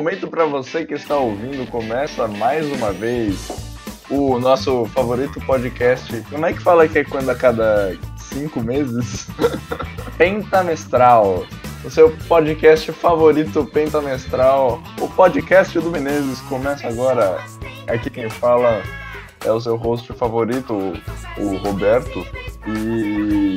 momento para você que está ouvindo. Começa mais uma vez o nosso favorito podcast. Como é que fala que é quando a cada cinco meses? Pentamestral. O seu podcast favorito pentamestral. O podcast do Menezes começa agora. Aqui quem fala é o seu host favorito, o Roberto. E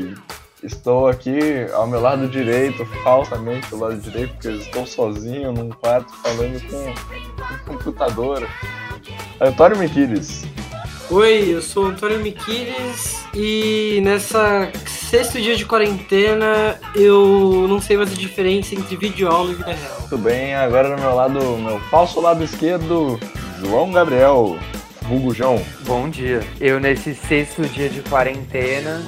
Estou aqui ao meu lado direito, falsamente ao lado direito, porque estou sozinho num quarto falando com um computador. Antônio Miquiles. Oi, eu sou o Antônio Miquiles e nessa sexto dia de quarentena eu não sei mais a diferença entre videoaula e vida real. Tudo bem, agora no meu lado, meu falso lado esquerdo, João Gabriel. Vulgo João. Bom dia. Eu nesse sexto dia de quarentena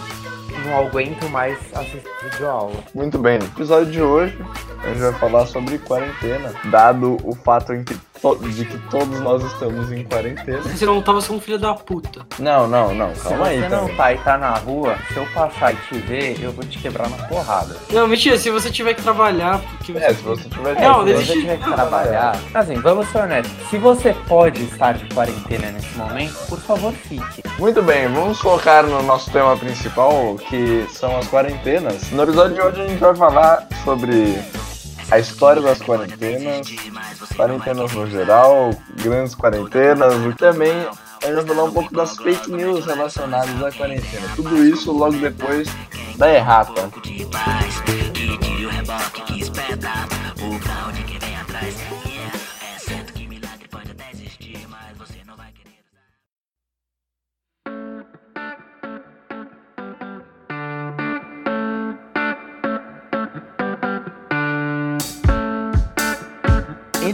não aguento mais assistir videoaula. Muito bem, no episódio de hoje a gente vai falar sobre quarentena, dado o fato em que de que todos nós estamos em quarentena. Você não tava sendo um filho da puta. Não, não, não, calma aí. Se você também. não tá e tá na rua, se eu passar e te ver, eu vou te quebrar na porrada. Não, mentira, se você tiver que trabalhar, porque você... É, se você tiver Não, se existe- você tiver que trabalhar. Assim, vamos ser honestos. Se você pode estar de quarentena nesse momento, por favor, fique. Muito bem, vamos focar no nosso tema principal, que são as quarentenas. No episódio de hoje a gente vai falar sobre a história das quarentenas, quarentenas no geral, grandes quarentenas, e também a gente vai falar um pouco das fake news relacionadas à quarentena. Tudo isso logo depois da errata.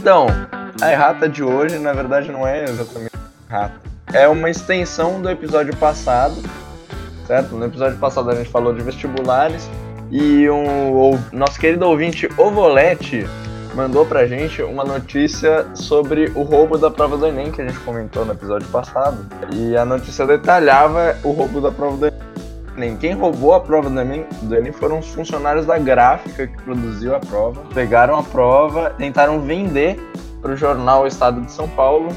Então, a errata de hoje, na verdade, não é exatamente errata. É uma extensão do episódio passado, certo? No episódio passado a gente falou de vestibulares e um, o nosso querido ouvinte Ovolete mandou pra gente uma notícia sobre o roubo da prova do Enem, que a gente comentou no episódio passado. E a notícia detalhava o roubo da prova do Enem. Quem roubou a prova do Enem, do Enem foram os funcionários da gráfica que produziu a prova. Pegaram a prova, tentaram vender para o jornal Estado de São Paulo.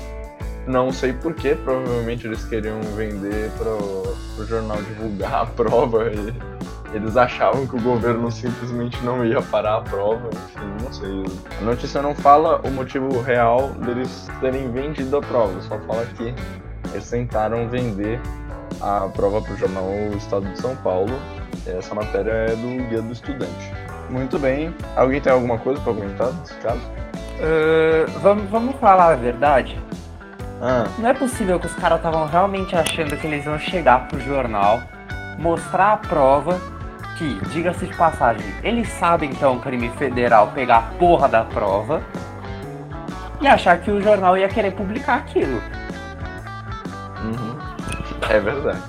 Não sei porquê, provavelmente eles queriam vender para o jornal divulgar a prova. E eles achavam que o governo simplesmente não ia parar a prova. Enfim, não sei. A notícia não fala o motivo real deles terem vendido a prova, só fala que eles tentaram vender a prova para o jornal Estado de São Paulo. Essa matéria é do Guia do Estudante. Muito bem. Alguém tem alguma coisa para comentar nesse caso? Uh, vamos, vamos falar a verdade? Ah, Não é possível que os caras estavam realmente achando que eles iam chegar pro jornal, mostrar a prova, que, diga-se de passagem, eles sabem que é um crime federal pegar a porra da prova, e achar que o jornal ia querer publicar aquilo. uhum. É verdade.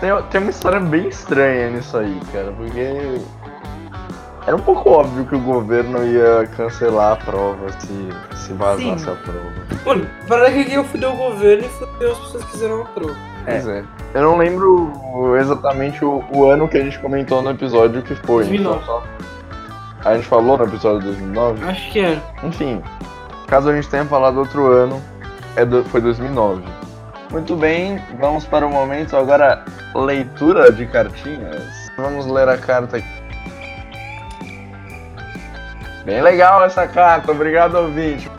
Tem, tem uma história bem estranha nisso aí, cara, porque era um pouco óbvio que o governo ia cancelar a prova se, se vazasse Sim. a prova. Mano, para que eu fudeu o governo e fudeu as pessoas que fizeram a prova. Pois é. Eu não lembro exatamente o, o ano que a gente comentou no episódio que foi. 2009. então A gente falou no episódio de 2009? Acho que era. Enfim, caso a gente tenha falado outro ano, é do- foi 2009. Muito bem, vamos para o momento agora leitura de cartinhas. Vamos ler a carta aqui. Bem legal essa carta, obrigado ouvinte.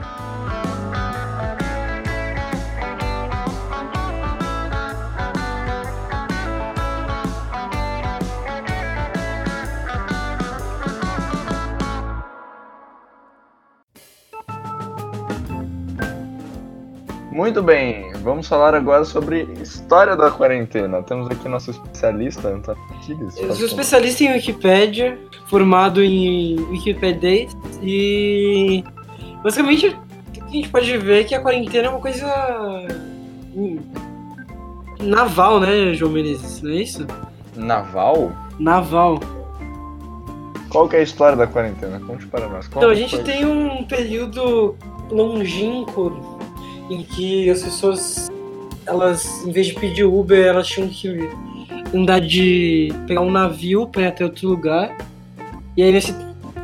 Muito bem, vamos falar agora sobre história da quarentena. Temos aqui nosso especialista, Antônio Aquiles. Eu sou especialista em Wikipédia, formado em Wikipedia e basicamente o que a gente pode ver é que a quarentena é uma coisa hum, naval, né, João Menezes? Não é isso? Naval? Naval. Qual que é a história da quarentena? Conte para nós. Qual Então, a gente foi? tem um período longínquo em que as pessoas, elas, em vez de pedir Uber, elas tinham que andar de. pegar um navio pra ir até outro lugar. E aí nesse,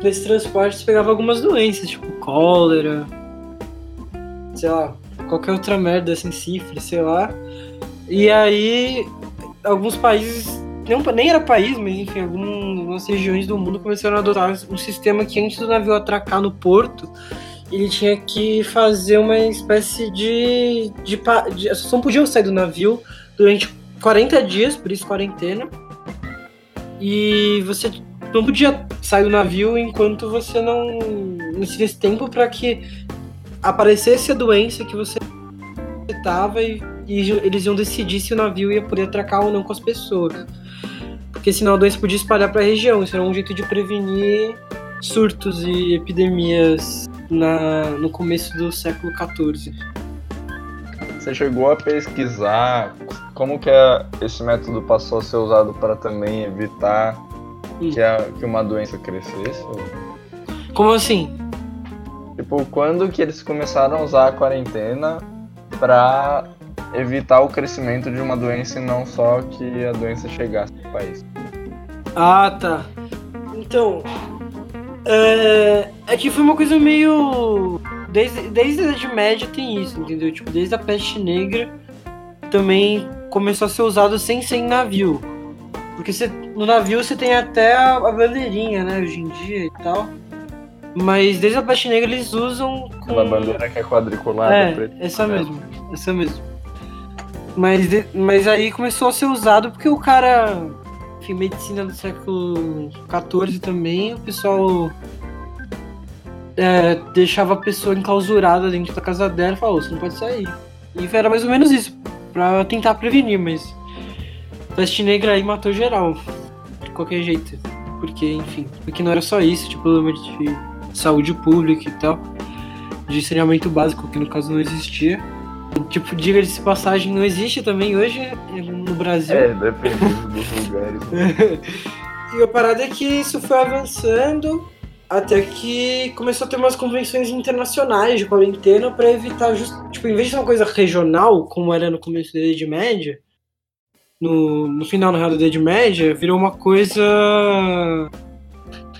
nesse transporte você pegava algumas doenças, tipo cólera, sei lá, qualquer outra merda assim, sífilis, sei lá. E aí, alguns países, não, nem era país, mas enfim, algumas regiões do mundo começaram a adotar um sistema que antes do navio atracar no porto, ele tinha que fazer uma espécie de. de, de não podiam sair do navio durante 40 dias, por isso quarentena. E você não podia sair do navio enquanto você não, não tivesse tempo para que aparecesse a doença que você estava e, e eles iam decidir se o navio ia poder atracar ou não com as pessoas. Porque senão a doença podia espalhar para a região. Isso era um jeito de prevenir surtos e epidemias na, no começo do século XIV. Você chegou a pesquisar como que é- esse método passou a ser usado para também evitar Hum. que, a- que uma doença crescesse? Como assim? Tipo, quando que eles começaram a usar a quarentena para evitar o crescimento de uma doença e não só que a doença chegasse no país? Ah, tá. Então, é, é que foi uma coisa meio. Desde, desde a Idade Média tem isso, entendeu? Tipo, desde a peste negra também começou a ser usado sem ser em navio. Porque você, no navio você tem até a, a bandeirinha, né, hoje em dia e tal. Mas desde a peste negra eles usam com. Aquela bandeira que é quadriculada, É, preta. essa mesmo, essa mesmo. Mas, de- mas aí começou a ser usado porque o cara, enfim, medicina do século XIV também, o pessoal é, deixava a pessoa enclausurada dentro da casa dela e falou, você não pode sair. E era mais ou menos isso, pra tentar prevenir, mas peste negra aí matou geral, de qualquer jeito. Porque, enfim, porque não era só isso, tipo, problema de saúde pública e tal de saneamento básico, que no caso não existia. Tipo, diga-se de passagem, não existe também hoje no Brasil. É, dependendo dos lugares. né? E a parada é que isso foi avançando até que começou a ter umas convenções internacionais de quarentena para evitar, just... tipo, em vez de ser uma coisa regional, como era no começo da Idade Média, no, no final da Idade Média, virou uma coisa.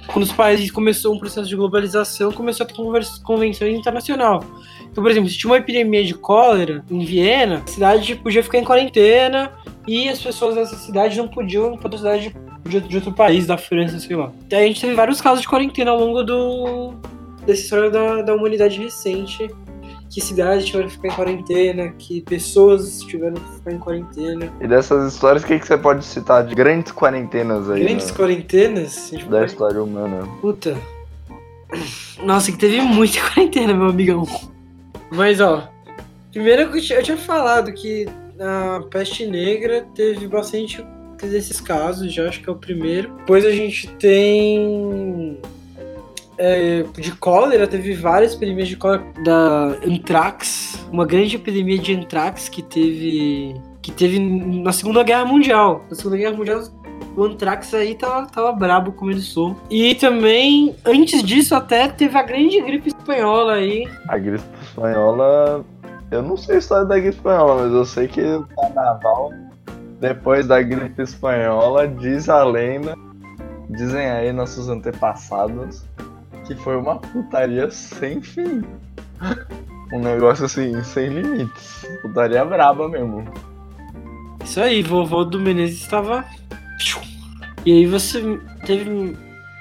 Quando os países começou um processo de globalização, começou a ter convenções internacional. Então, por exemplo, se tinha uma epidemia de cólera em Viena, a cidade podia ficar em quarentena e as pessoas dessa cidade não podiam ir para outra cidade de outro, de outro país, da França, sei lá. Daí a gente teve vários casos de quarentena ao longo do dessa história da, da humanidade recente. Que cidades tiveram que ficar em quarentena, que pessoas tiveram que ficar em quarentena. E dessas histórias, o que, que você pode citar de grandes quarentenas aí Grandes na- quarentenas, gente da história humana? Puta. Nossa, que teve muita quarentena, meu amigão. Mas, ó. Primeiro eu tinha, falado que a peste negra teve bastante desses casos, já acho que é o primeiro. Depois a gente tem. é, de cólera, teve várias epidemias de cólera da antrax, uma grande epidemia de antrax que teve que teve na Segunda Guerra Mundial. Na Segunda Guerra Mundial o Anthrax aí tava, tava brabo como ele sou. E também, antes disso, até teve a grande gripe espanhola aí. A gripe espanhola. Eu não sei a história da gripe espanhola, mas eu sei que o carnaval, depois da gripe espanhola, diz a lenda, dizem aí nossos antepassados, que foi uma putaria sem fim. Um negócio assim, sem limites. Putaria braba mesmo. Isso aí, vovô do Menezes estava. E aí você teve,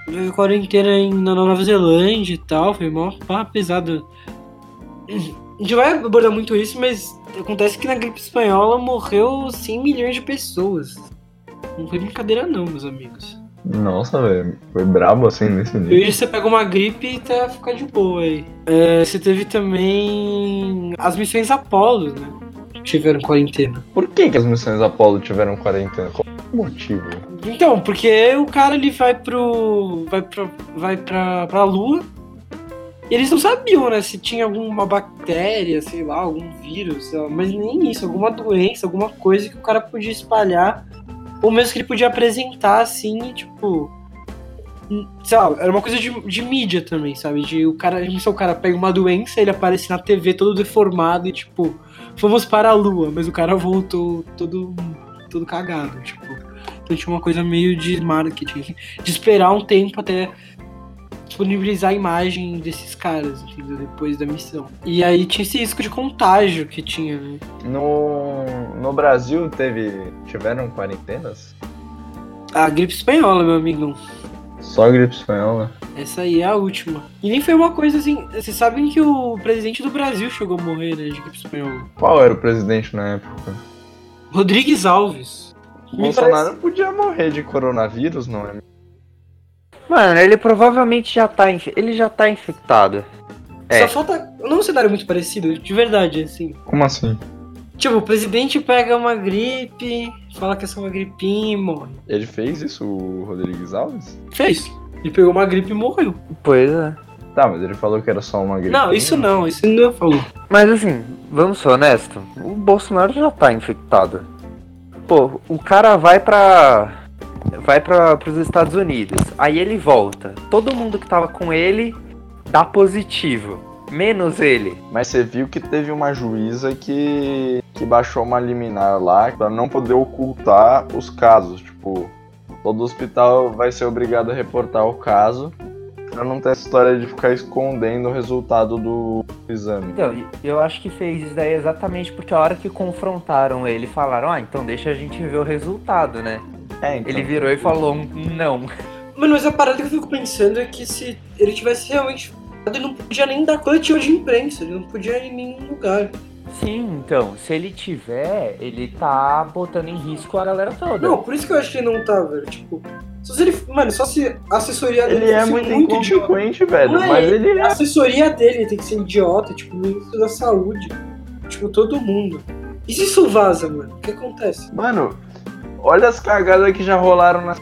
teve quarentena em, na Nova Zelândia e tal, foi mó pesado. A gente vai abordar muito isso, mas acontece que na gripe espanhola morreu 100 milhões de pessoas. Não foi brincadeira não, meus amigos. Nossa, velho. Foi brabo assim nesse E nível. hoje você pega uma gripe e tá ficar de boa aí. É, você teve também as missões Apollo, né? Tiveram quarentena. Por que, que as missões Apollo tiveram quarentena? Qual o motivo? Então, porque o cara ele vai pro. vai pra, vai pra, pra lua. E eles não sabiam, né, se tinha alguma bactéria, sei lá, algum vírus, lá, mas nem isso, alguma doença, alguma coisa que o cara podia espalhar, ou mesmo que ele podia apresentar assim, tipo. hum, Sei lá, era uma coisa de, de mídia também, sabe? De o cara, se o cara pega uma doença, ele aparece na TV todo deformado e tipo, fomos para a lua, mas o cara voltou todo, todo cagado, tipo. Então tinha uma coisa meio de marketing, de esperar um tempo até disponibilizar a imagem desses caras, entendeu? Depois da missão. E aí tinha esse risco de contágio que tinha, né? No, no Brasil teve. tiveram quarentenas? A gripe espanhola, meu amigão. Só gripe espanhola. Essa aí é a última. E nem foi uma coisa assim. Vocês sabem que o presidente do Brasil chegou a morrer, né, de gripe espanhola. Qual era o presidente na época? Rodrigues Alves. Bolsonaro podia morrer de coronavírus, não é? Mano, ele provavelmente já tá, inf- ele já tá infectado. É. Só falta. Não é um cenário muito parecido, de verdade, assim. Como assim? Tipo, o presidente pega uma gripe, fala que é só uma gripinha e morre. Ele fez isso, o Rodrigues Alves? Fez. Ele pegou uma gripe e morreu. Pois é. Tá, mas ele falou que era só uma gripe. Não, isso não, isso não falou. Mas assim, vamos ser honestos, o Bolsonaro já tá infectado. Pô, o cara vai pra. Vai para pros Estados Unidos. Aí ele volta. Todo mundo que tava com ele dá positivo. Menos ele. Mas você viu que teve uma juíza que, que baixou uma liminar lá pra não poder ocultar os casos. Tipo, todo hospital vai ser obrigado a reportar o caso pra não ter essa história de ficar escondendo o resultado do exame. Então, eu acho que fez isso daí exatamente porque a hora que confrontaram ele, falaram, ah, então deixa a gente ver o resultado, né? É, então. Ele virou e falou, não. Mano, mas a parada que eu fico pensando é que se ele tivesse realmente. Ele não podia nem dar coletiva de imprensa, ele não podia ir em nenhum lugar. Sim, então, se ele tiver, ele tá botando em risco a galera toda. Não, por isso que eu acho que ele não tá, velho. Tipo, só se ele. Mano, só se a assessoria dele Ele é muito, idiota. inconsequente, velho. Não é mas ele, ele A é. assessoria dele tem que ser idiota, tipo, o ministro da saúde. Tipo, todo mundo. E se isso vaza, mano? O que acontece? Mano, olha as cagadas que já rolaram na.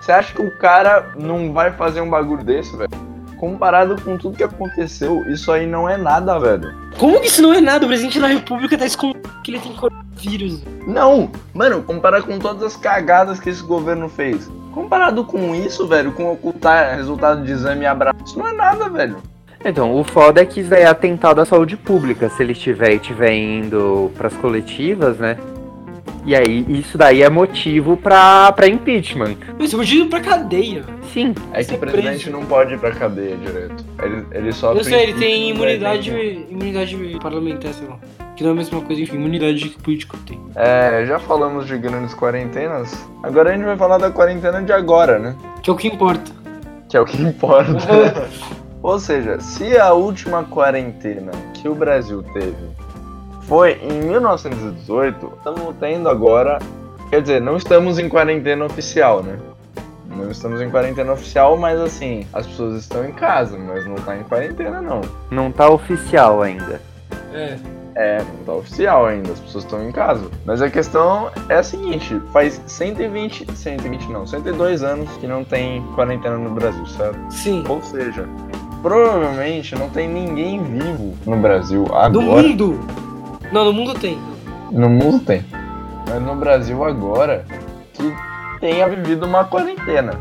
Você acha que o cara não vai fazer um bagulho desse, velho? Comparado com tudo que aconteceu, isso aí não é nada, velho. Como que isso não é nada? O presidente da república tá escondendo que ele tem coronavírus. Não, mano, comparado com todas as cagadas que esse governo fez. Comparado com isso, velho, com ocultar resultado de exame e abraço, isso não é nada, velho. Então, o foda é que isso daí é atentado à saúde pública, se ele estiver e estiver indo pras coletivas, né? E aí, isso daí é motivo pra, pra impeachment. Mas eu ir pra cadeia. Sim. É que o presidente preso. não pode ir pra cadeia direto. Ele, ele sofre. Eu sei, ele tem imunidade, né? imunidade parlamentar, sei lá. Que não é a mesma coisa, enfim, imunidade que político tem. É, já falamos de grandes quarentenas. Agora a gente vai falar da quarentena de agora, né? Que é o que importa. Que é o que importa. Ou seja, se a última quarentena que o Brasil teve foi em 1918, estamos tendo agora. Quer dizer, não estamos em quarentena oficial, né? Não estamos em quarentena oficial, mas assim, as pessoas estão em casa, mas não tá em quarentena, não. Não tá oficial ainda. É. É, não tá oficial ainda, as pessoas estão em casa. Mas a questão é a seguinte, faz 120, 120 não, 102 anos que não tem quarentena no Brasil, certo? Sim. Ou seja, provavelmente não tem ninguém vivo no Brasil Do agora. mundo! Não, no mundo tem. No mundo tem. Mas no Brasil agora que tenha vivido uma quarentena.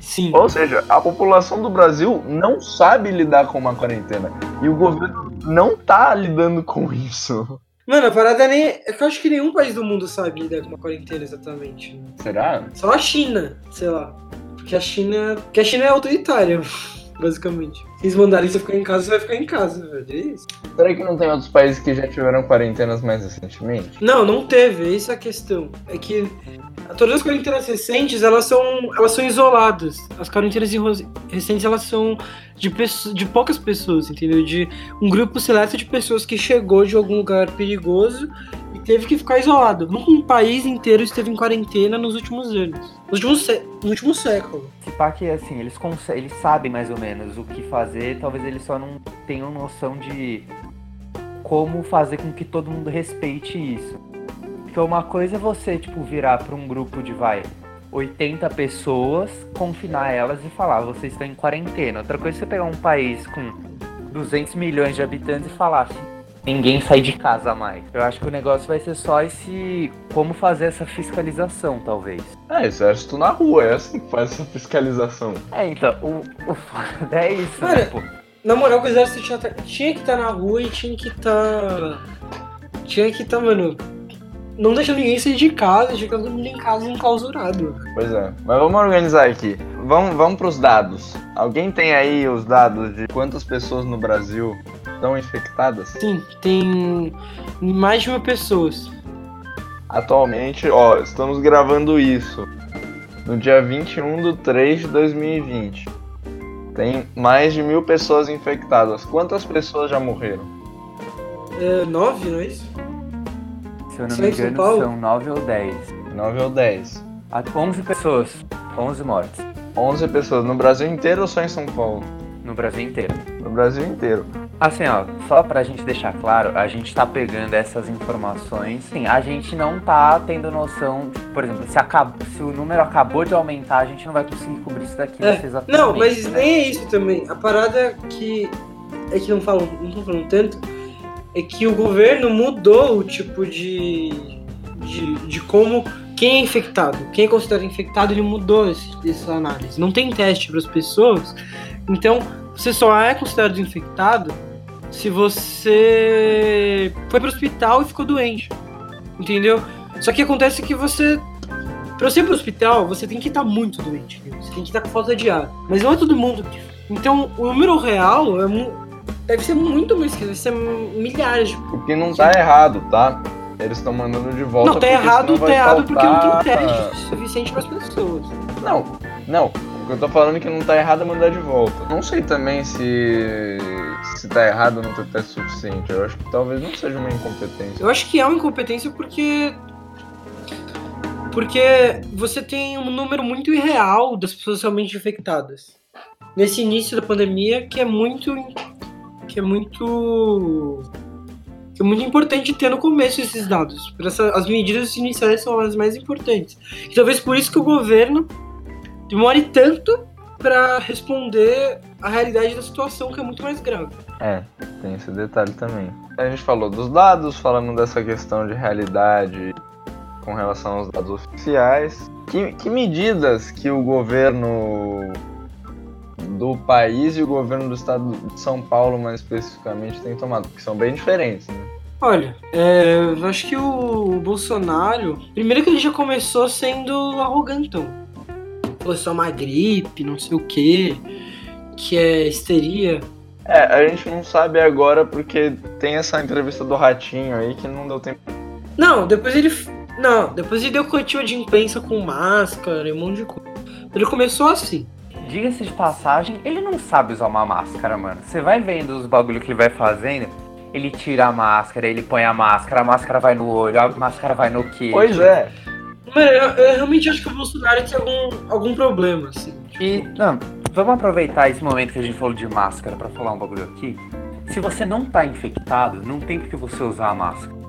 Sim. Ou seja, a população do Brasil não sabe lidar com uma quarentena. E o governo não tá lidando com isso. Mano, a parada nem. É que eu acho que nenhum país do mundo sabe lidar com uma quarentena exatamente. Será? Só a China, sei lá. Porque a China. Porque a China é autoritária, basicamente. Eles mandarem você ficar em casa, você vai ficar em casa, velho. É isso. Será que não tem outros países que já tiveram quarentenas mais recentemente? Não, não teve, essa é a questão. É que todas as quarentenas recentes, elas são, elas são isoladas. As quarentenas recentes, elas são de, pesso- de poucas pessoas, entendeu? De um grupo seleto de pessoas que chegou de algum lugar perigoso teve que ficar isolado. Um país inteiro esteve em quarentena nos últimos anos. Nos últimos sé- no último século. Se que, assim, eles, eles sabem mais ou menos o que fazer, talvez eles só não tenham noção de como fazer com que todo mundo respeite isso. Porque uma coisa é você, tipo, virar pra um grupo de, vai, 80 pessoas, confinar elas e falar, vocês estão em quarentena. Outra coisa é você pegar um país com 200 milhões de habitantes e falar assim, ninguém sai de casa mais. Eu acho que o negócio vai ser só esse, como fazer essa fiscalização, talvez. É, exército na rua, é assim que faz essa fiscalização. É, então, o, o foda é isso, Cara, né, pô? Na moral, o exército tinha, tinha que estar na rua e tinha que estar. Tinha que estar, mano. Não deixando ninguém sair de casa, tinha que estar todo mundo em casa enclausurado. Pois é. Mas vamos organizar aqui. vamos, vamos pros dados. Alguém tem aí os dados de quantas pessoas no Brasil estão infectadas? Sim, tem mais de mil pessoas. Atualmente, ó, estamos gravando isso no dia 21 de 3 de 2020. Tem mais de mil pessoas infectadas. Quantas pessoas já morreram? É, nove, não é isso? Se eu não Só me São engano, Paulo? são 9 ou 10. 9 ou 10? Ah, 11 pessoas, 11 mortes 11 pessoas no Brasil inteiro ou só em São Paulo? no Brasil inteiro. No Brasil inteiro. Assim, ó, só pra gente deixar claro, a gente tá pegando essas informações. Sim, a gente não tá tendo noção, por exemplo, se, acab... se o número acabou de aumentar, a gente não vai conseguir cobrir isso daqui É, exatamente. Não, mas né? nem é isso também. A parada que é que não falam, não estão falando tanto, é que o governo mudou o tipo de, de, de como quem é infectado, quem é considerado infectado, ele mudou essa análise. Não tem teste para as pessoas, então você só é considerado infectado se você foi para o hospital e ficou doente, entendeu? Só que acontece que você Pra você ir pro hospital, você tem que estar muito doente. entendeu? Você tem que estar com falta de ar. Mas não é todo mundo. que- Então, o número real é deve ser muito mais que deve ser milhares de. O que não tá errado, tá? Eles estão mandando de volta. Não, tá porque errado, tá errado porque não tem teste suficiente para as pessoas. Não, não. O que eu tô falando é que não tá errado é mandar de volta. Não sei também se se tá errado não ter teste suficiente. Eu acho que talvez não seja uma incompetência. Eu acho que é uma incompetência porque. Porque você tem um número muito irreal das pessoas realmente infectadas. Nesse início da pandemia, que é muito. que é muito. que é muito importante ter no começo esses dados. Essa- as medidas iniciais são as mais importantes. E talvez por isso que o governo demore tanto para responder à realidade da situação, que é muito mais grave. É, tem esse detalhe também. A gente falou dos dados, falando dessa questão de realidade com relação aos dados oficiais. Que, que medidas que o governo do país e o governo do estado de São Paulo, mais especificamente, tem tomado? Porque são bem diferentes, né? Olha, é, eu acho que o Bolsonaro. Primeiro que ele já começou sendo arrogantão. Falou só uma gripe, não sei o quê, que é histeria. É, a gente não sabe agora porque tem essa entrevista do Ratinho aí que não deu tempo. Não, depois ele. Não, depois ele deu coletiva de imprensa com máscara e um monte de coisa. Ele começou assim. Diga-se de passagem, ele não sabe usar uma máscara, mano. Você vai vendo os bagulho que ele vai fazendo, ele tira a máscara, ele põe a máscara, a máscara vai no olho, a máscara vai no queixo. Pois é. Mas eu, eu realmente acho que o Bolsonaro tem algum, algum problema, assim. E, não, vamos aproveitar esse momento que a gente falou de máscara pra falar um bagulho aqui. Se você não tá infectado, não tem por que você usar a máscara.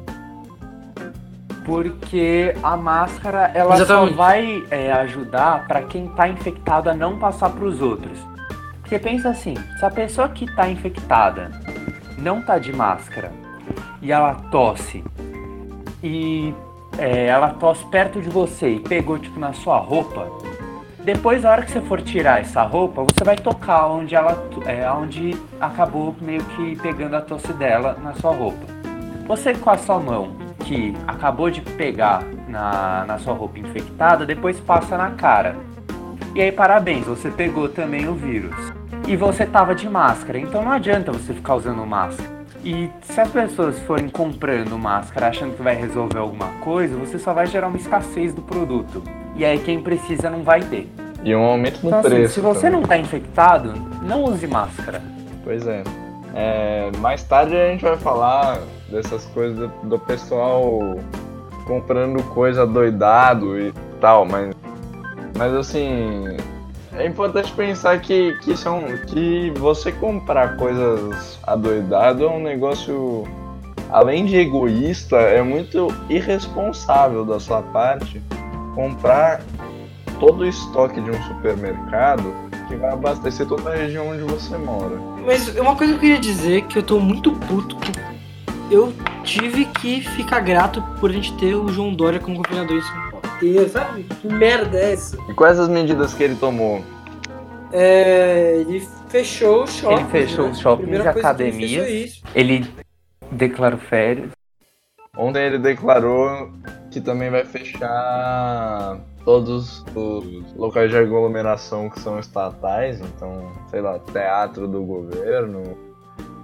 Porque a máscara, ela Exatamente. só vai é, ajudar pra quem tá infectado a não passar pros outros. Porque pensa assim, se a pessoa que tá infectada não tá de máscara e ela tosse e é, ela tosse perto de você e pegou tipo na sua roupa, depois, na hora que você for tirar essa roupa, você vai tocar onde ela é, onde acabou meio que pegando a tosse dela na sua roupa. Você com a sua mão que acabou de pegar na, na sua roupa infectada, depois passa na cara. E aí, parabéns, você pegou também o vírus. E você tava de máscara, então não adianta você ficar usando máscara. E se as pessoas forem comprando máscara achando que vai resolver alguma coisa, você só vai gerar uma escassez do produto. E aí quem precisa não vai ter. E um aumento no Então assim, preço. se você também. não tá infectado, não use máscara. Pois é. É, Mais tarde a gente vai falar dessas coisas do, do pessoal comprando coisa doidado e tal, mas, mas assim, é importante pensar que, que, são, que você comprar coisas adoidado é um negócio, além de egoísta, é muito irresponsável da sua parte comprar todo o estoque de um supermercado que vai abastecer toda a região onde você mora. Mas uma coisa que eu queria dizer que eu tô muito puto que eu tive que ficar grato por a gente ter o João Dória como governador em São Paulo. E, sabe? Que merda é essa? E quais as medidas que ele tomou? É, ele fechou o shopping. Ele fechou os shoppings e academias. Isso. Ele declarou férias. Ontem ele declarou que também vai fechar todos os locais de aglomeração que são estatais, então, sei lá, teatro do governo,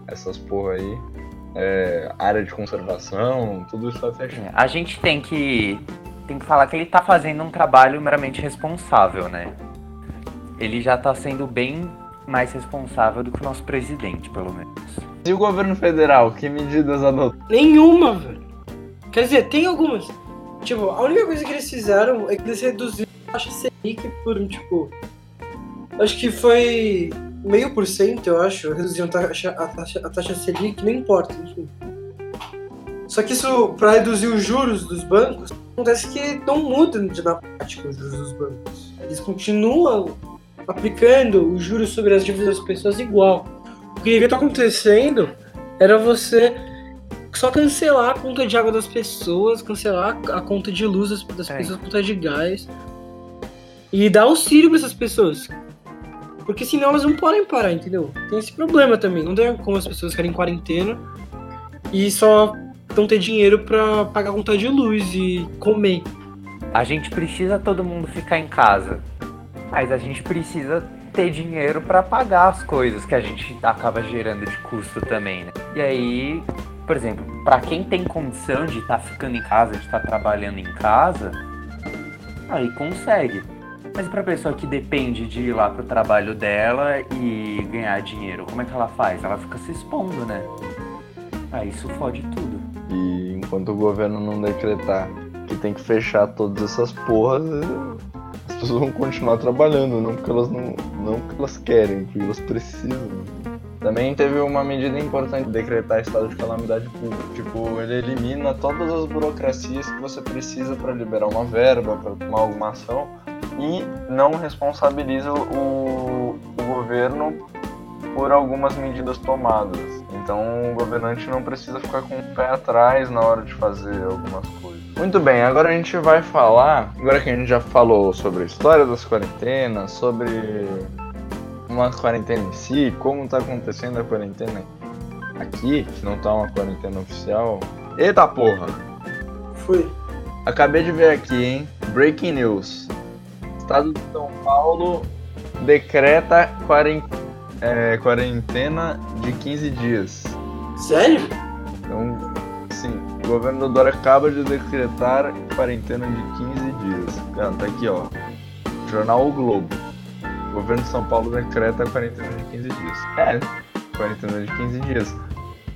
essas porra aí, é, área de conservação, tudo isso vai fechar. É, A gente tem que tem que falar que ele tá fazendo um trabalho meramente responsável, né? Ele já tá sendo bem mais responsável do que o nosso presidente, pelo menos. E o governo federal, que medidas adotou? Nenhuma, velho. Quer dizer, tem algumas. Tipo, a única coisa que eles fizeram é que eles reduziram a taxa Selic por, tipo. Acho que foi meio por cento, eu acho. Reduziram a taxa, a taxa, a taxa Selic, não importa, enfim. Só que isso, pra reduzir os juros dos bancos, acontece que não muda de- na prática os juros dos bancos. Eles continuam aplicando os juros sobre as dívidas das pessoas igual. O que devia estar acontecendo era você só cancelar a conta de água das pessoas, cancelar a conta de luz das, das É. pessoas, a conta de gás. E dar auxílio para essas pessoas. Porque senão elas não podem parar, entendeu? Tem esse problema também. Não tem como as pessoas ficarem em quarentena e só não ter dinheiro para pagar a conta de luz e comer. A gente precisa todo mundo ficar em casa, mas a gente precisa ter dinheiro pra pagar as coisas que a gente acaba gerando de custo também, né? E aí, por exemplo, pra quem tem condição de estar ficando em casa, de estar trabalhando em casa, aí consegue. Mas pra pessoa que depende de ir lá pro trabalho dela e ganhar dinheiro, como é que ela faz? Ela fica se expondo, né? Aí isso fode tudo. E enquanto o governo não decretar que tem que fechar todas essas porras, as pessoas vão continuar trabalhando, não porque elas não, não porque elas querem, porque elas precisam. Também teve uma medida importante decretar estado de calamidade pública. Tipo, ele elimina todas as burocracias que você precisa para liberar uma verba, para tomar alguma ação e não responsabiliza o, o governo por algumas medidas tomadas. Então o governante não precisa ficar com o pé atrás na hora de fazer algumas coisas. Muito bem, agora a gente vai falar, agora que a gente já falou sobre a história das quarentenas, sobre uma quarentena em si, como tá acontecendo a quarentena aqui, que não tá uma quarentena oficial. Eita porra! Foi. Acabei de ver aqui, hein? Breaking news. Estado de São Paulo decreta quaren- é, quarentena de 15 dias. Sério? Então, sim, o governo do Dória acaba de decretar quarentena de 15 dias. Cara, tá aqui, ó. Jornal O Globo. O governo de São Paulo decreta quarentena de 15 dias. É, quarentena de 15 dias.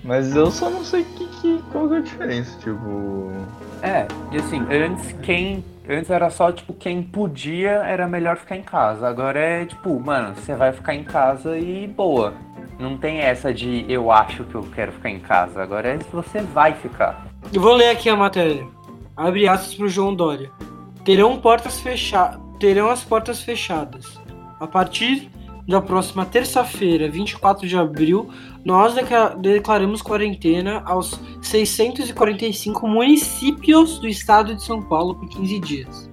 Mas eu só não sei que, que, qual que é a diferença, tipo. É, e assim, antes quem. Antes era só, tipo, quem podia era melhor ficar em casa. Agora é tipo, mano, você vai ficar em casa e boa. Não tem essa de eu acho que eu quero ficar em casa. Agora é se você vai ficar. Eu vou ler aqui a matéria. Abre aspas pro João Dória. Terão portas fechadas. Terão as portas fechadas. A partir da próxima terça-feira, 24 de abril, nós decla- declaramos quarentena aos 645 municípios do estado de São Paulo por 15 dias.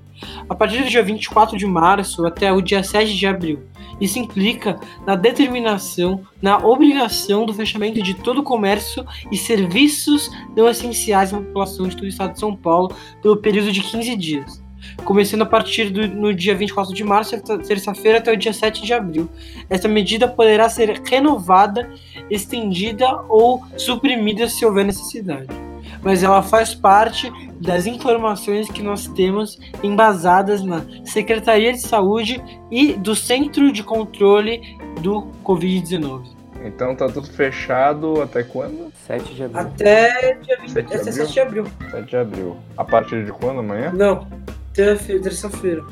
A partir do dia 24 de março até o dia 7 de abril. Isso implica na determinação, na obrigação do fechamento de todo o comércio e serviços não essenciais à população de todo o estado de São Paulo pelo período de 15 dias. Começando a partir do no dia 24 de março, terça-feira, até o dia 7 de abril. Essa medida poderá ser renovada, estendida ou suprimida se houver necessidade. Mas ela faz parte das informações que nós temos embasadas na Secretaria de Saúde e do Centro de Controle do Covid-19. Então tá tudo fechado até quando? 7 de abril. Até dia 20, 7 de abril? 7 de abril. 7 de abril. A partir de quando amanhã? Não, terça-feira.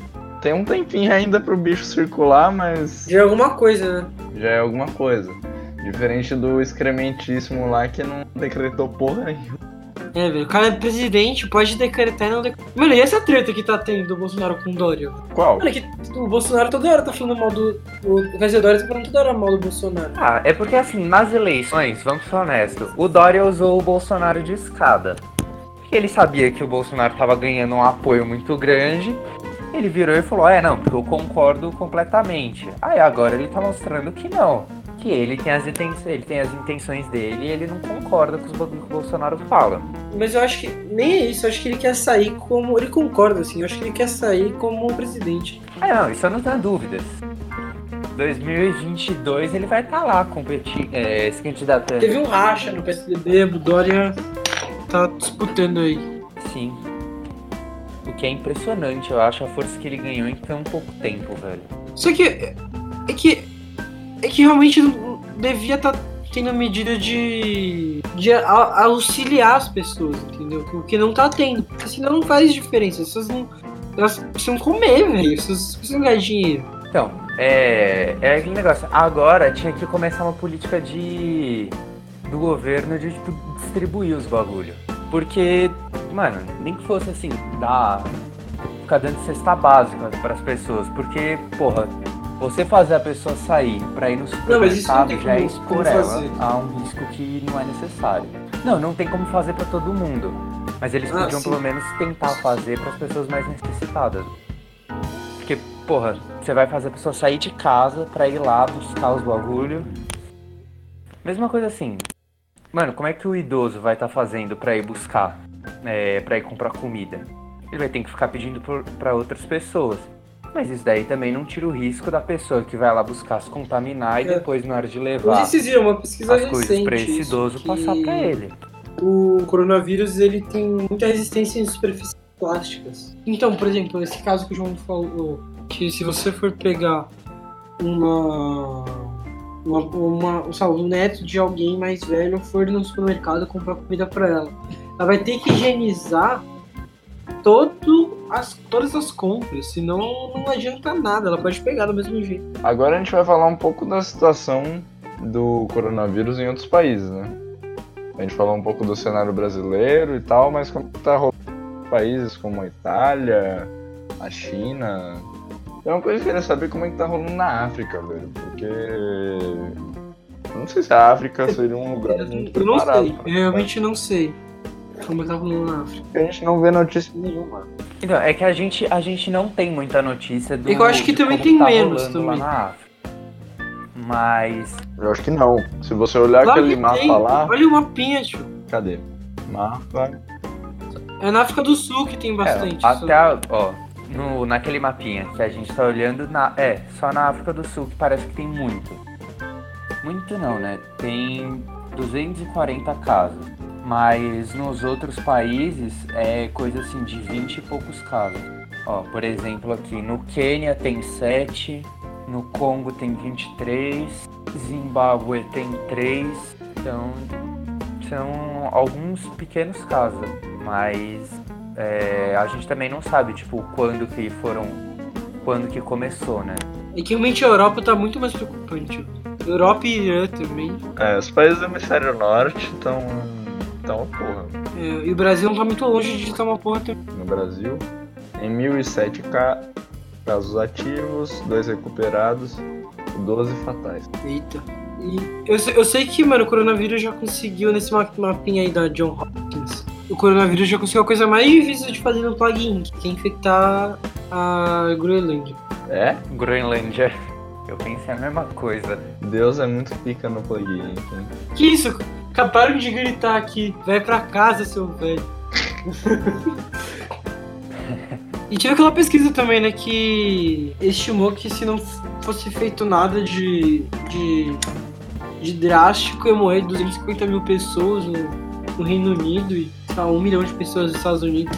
Tem um tempinho ainda pro bicho circular, mas Já é alguma coisa, né? já é alguma coisa. Diferente do excrementíssimo lá que não decretou porra nenhuma. É, velho. O cara é presidente, pode decretar e não decretar. Mano, e essa treta que tá tendo do Bolsonaro com o Dória? Qual? Mano, é que o Bolsonaro toda hora tá falando mal do. O quer dizer, o Dória tá falando toda hora mal do Bolsonaro. Ah, é porque assim, nas eleições, vamos ser honestos, o Dória usou o Bolsonaro de escada. Ele sabia que o Bolsonaro tava ganhando um apoio muito grande. Ele virou e falou: É, não, porque eu concordo completamente. Aí agora ele tá mostrando que não. que ele tem as intenções, ele tem as intenções dele e ele não concorda com os bagulho que o Bolsonaro fala. Mas eu acho que nem é isso, eu acho que ele quer sair como. Ele concorda, assim, eu acho que ele quer sair como presidente. Ah, não, isso eu não tenho dúvidas. 2022 ele vai estar lá competindo, é, se candidatando. Teve um racha no PSDB, o Dória tá disputando aí. Sim. O que é impressionante, eu acho, a força que ele ganhou em tão pouco tempo, velho. Só que é que é que realmente não- devia estar tendo medida de de auxiliar as pessoas, entendeu? O que não tá tendo, porque senão não faz diferença. As pessoas não elas precisam comer, velho. As pessoas precisam ganhar dinheiro. Então, é, é aquele negócio. Agora tinha que começar uma política de do governo de tipo, distribuir os bagulho. Porque, mano, nem que fosse assim, dar. ficar dando cesta básica para as pessoas. Porque, porra, você fazer a pessoa sair pra ir no supermercado já é expor ela fazer. a um risco que não é necessário. Não, não tem como fazer pra todo mundo. Mas eles Ah, podiam sim. pelo menos tentar fazer para as pessoas mais necessitadas. Porque, porra, você vai fazer a pessoa sair de casa pra ir lá buscar os bagulho. Mesma coisa assim. Mano, como é que o idoso vai estar fazendo pra ir buscar? É, pra ir comprar comida? Ele vai ter que ficar pedindo por, pra outras pessoas. Mas isso daí também não tira o risco da pessoa que vai lá buscar se contaminar e É. depois, na hora de levar viram uma pesquisa as coisas pra esse idoso que passar pra ele. O coronavírus ele tem muita resistência em superfícies plásticas. Então, por exemplo, esse caso que o João falou, que se você for pegar uma uma, uma sabe, neto de alguém mais velho for no supermercado comprar comida pra ela, ela vai ter que higienizar todo as, todas as compras, senão não adianta nada, ela pode pegar do mesmo jeito. Agora a gente vai falar um pouco da situação do coronavírus em outros países, né? A gente falou um pouco do cenário brasileiro e tal, mas como tá rolando países como a Itália, a China. É uma coisa que eu queria saber como é que tá rolando na África, velho. Porque. Não sei se a África seria um lugar muito Eu não preparado. sei, eu realmente não sei como é que tá rolando na África. A gente não vê notícia nenhuma. Então, é que a gente, a gente não tem muita notícia do. É que eu acho que também tem tá menos rolando lá também. na África. Mas. Eu acho que não. Se você olhar Claro aquele que mapa tem. lá. Olha o mapinha, tio. Cadê? Mapa. É na África do Sul que tem É, bastante. até a, ó, no, naquele mapinha que a gente tá olhando, na, é, só na África do Sul que parece que tem muito. Muito não, né? Tem 240 casos. Mas nos outros países é coisa assim de 20 e poucos casos. Ó, por exemplo, aqui no Quênia tem 7, no Congo tem 23, Zimbábue tem 3. Então, são alguns pequenos casos. Mas é, a gente também não sabe, tipo, quando que foram. Quando que começou, né? É que realmente a Europa tá muito mais preocupante. Europa e Irã também. É, os países do hemisfério norte estão. estão porra. É, e o Brasil não tá muito longe de estar uma porra também. no Brasil. Em 1007 ca- casos ativos, 2 recuperados e 12 fatais. Eita. E eu, sei- eu sei que, mano, o coronavírus já conseguiu, nesse ma- mapinha aí da John Hopkins, o coronavírus já conseguiu a coisa mais difícil de fazer no plugin, que é infectar a Groenlândia. É? Groenlândia. Eu pensei a mesma coisa. Deus é muito pica no plugin. enfim. Que isso? Acabaram de gritar aqui. Vai pra casa, seu velho. e tive aquela pesquisa também, né? Que estimou que se não fosse feito nada de, de, de drástico, ia morrer 250 mil pessoas no, no Reino Unido e lá, um milhão de pessoas nos Estados Unidos.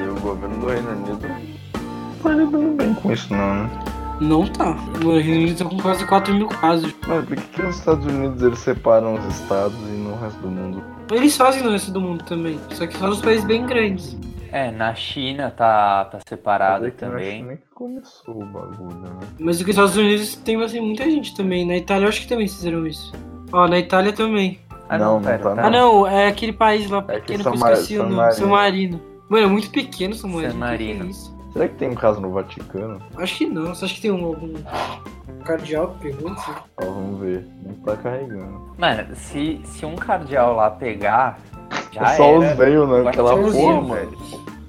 E o governo do Reino Unido não tá lidando bem com isso não, né? Não tá. O Reino Unido tá com quase 4 mil casos. Mas por que, que nos Estados Unidos eles separam os estados e no resto do mundo? Eles fazem no resto do mundo também. Só que só nos países bem grandes. É, na China tá, tá separado também. nem que começou o bagulho, né? Mas nos Estados Unidos tem assim, muita gente também. Na Itália eu acho que também fizeram isso. Ó, na Itália também. Ah, Não, não, não pera, tá, tá. Ah não, é aquele país lá É que pequeno que San eu Mar- esqueci o nome. Marino. San Marino. Mano, é muito pequeno San Marino. San que que é Marino. isso? Será que tem um caso no Vaticano? Acho que não, só acho que tem um, algum cardeal que pegou, não sei. Ó, vamos ver. Não tá carregando. Mano, se, se um cardeal lá pegar, já é só era. os velhos, né? Aquela porra, mano.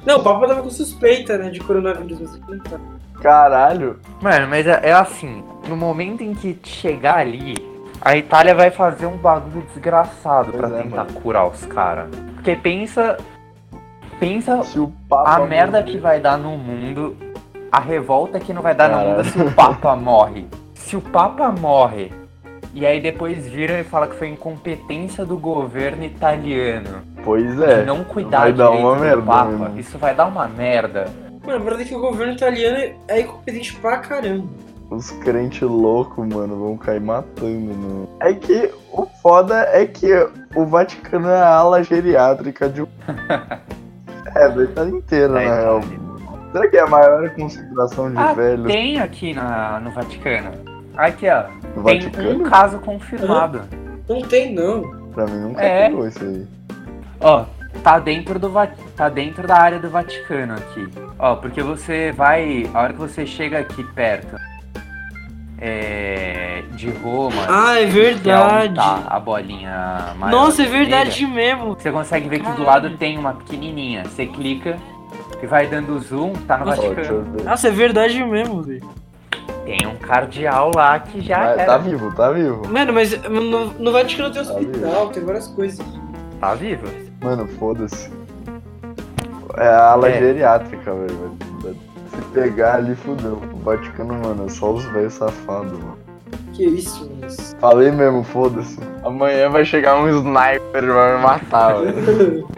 Não, o Papa tava com suspeita, né, de coronavírus, mas não tá. Caralho. Mano, mas é, é assim, no momento em que chegar ali, A Itália vai fazer um bagulho desgraçado pra é, tentar mano. curar os caras. Porque pensa. Pensa Se o Papa a merda morrer- que vai dar no mundo, a revolta que não vai dar no mundo se o Papa morre. Se o Papa morre, e aí depois viram e falam que foi incompetência do governo italiano Pois de é. não cuidar vai dar direito uma do merda Papa, mesmo. isso vai dar uma merda. Mano, a verdade é que o governo italiano é incompetente pra caramba. Os crentes loucos, mano, vão cair matando. No... É que o foda é que o Vaticano é a ala geriátrica de um. é, da Itália inteira, Da na real. Itália. Será que é a maior concentração de Ah, velhos tem aqui na, no Vaticano. Aqui, ó. do Tem Vaticano? um caso confirmado. Não tem, não. Pra mim nunca É. pegou isso aí. Ó, tá dentro do tá dentro da área do Vaticano aqui. Ó, porque você vai, a hora que você chega aqui perto é, de Roma, Ah, é que verdade. tá a bolinha maior Nossa, é vermelha, verdade mesmo. Você consegue ver que do lado tem uma pequenininha. Você clica e vai dando zoom, tá no Nossa. Vaticano. Nossa, é verdade mesmo, velho. Tem um cardeal lá que já Mas era. tá vivo, tá vivo. Mano, mas no, no Vaticano tem Tá hospital, tem várias coisas. Tá vivo? Mano, foda-se. É a ala É. geriátrica, velho. Pegar ali, fudeu. O Vaticano, mano, é só os velhos safados, mano. Que isso, mas. Falei mesmo, foda-se. Amanhã vai chegar um sniper e vai me matar, velho.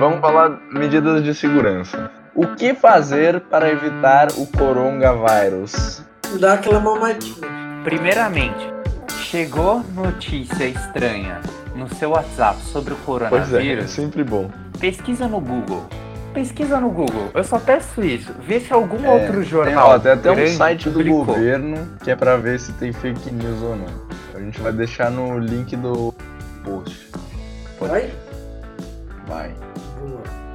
Vamos falar medidas de segurança. O que fazer para evitar o coronavírus? Dá aquela mamadinha. Primeiramente, chegou notícia estranha no seu WhatsApp sobre o Pois é, é coronavírus, sempre bom. pesquisa no Google. Pesquisa no Google. Eu só peço isso. Vê se algum É, outro Tem, jornal. ó, tem até um site do publicou. governo que é pra ver se tem fake news ou não. A gente vai deixar no link do post. Pode- Vai? Vai.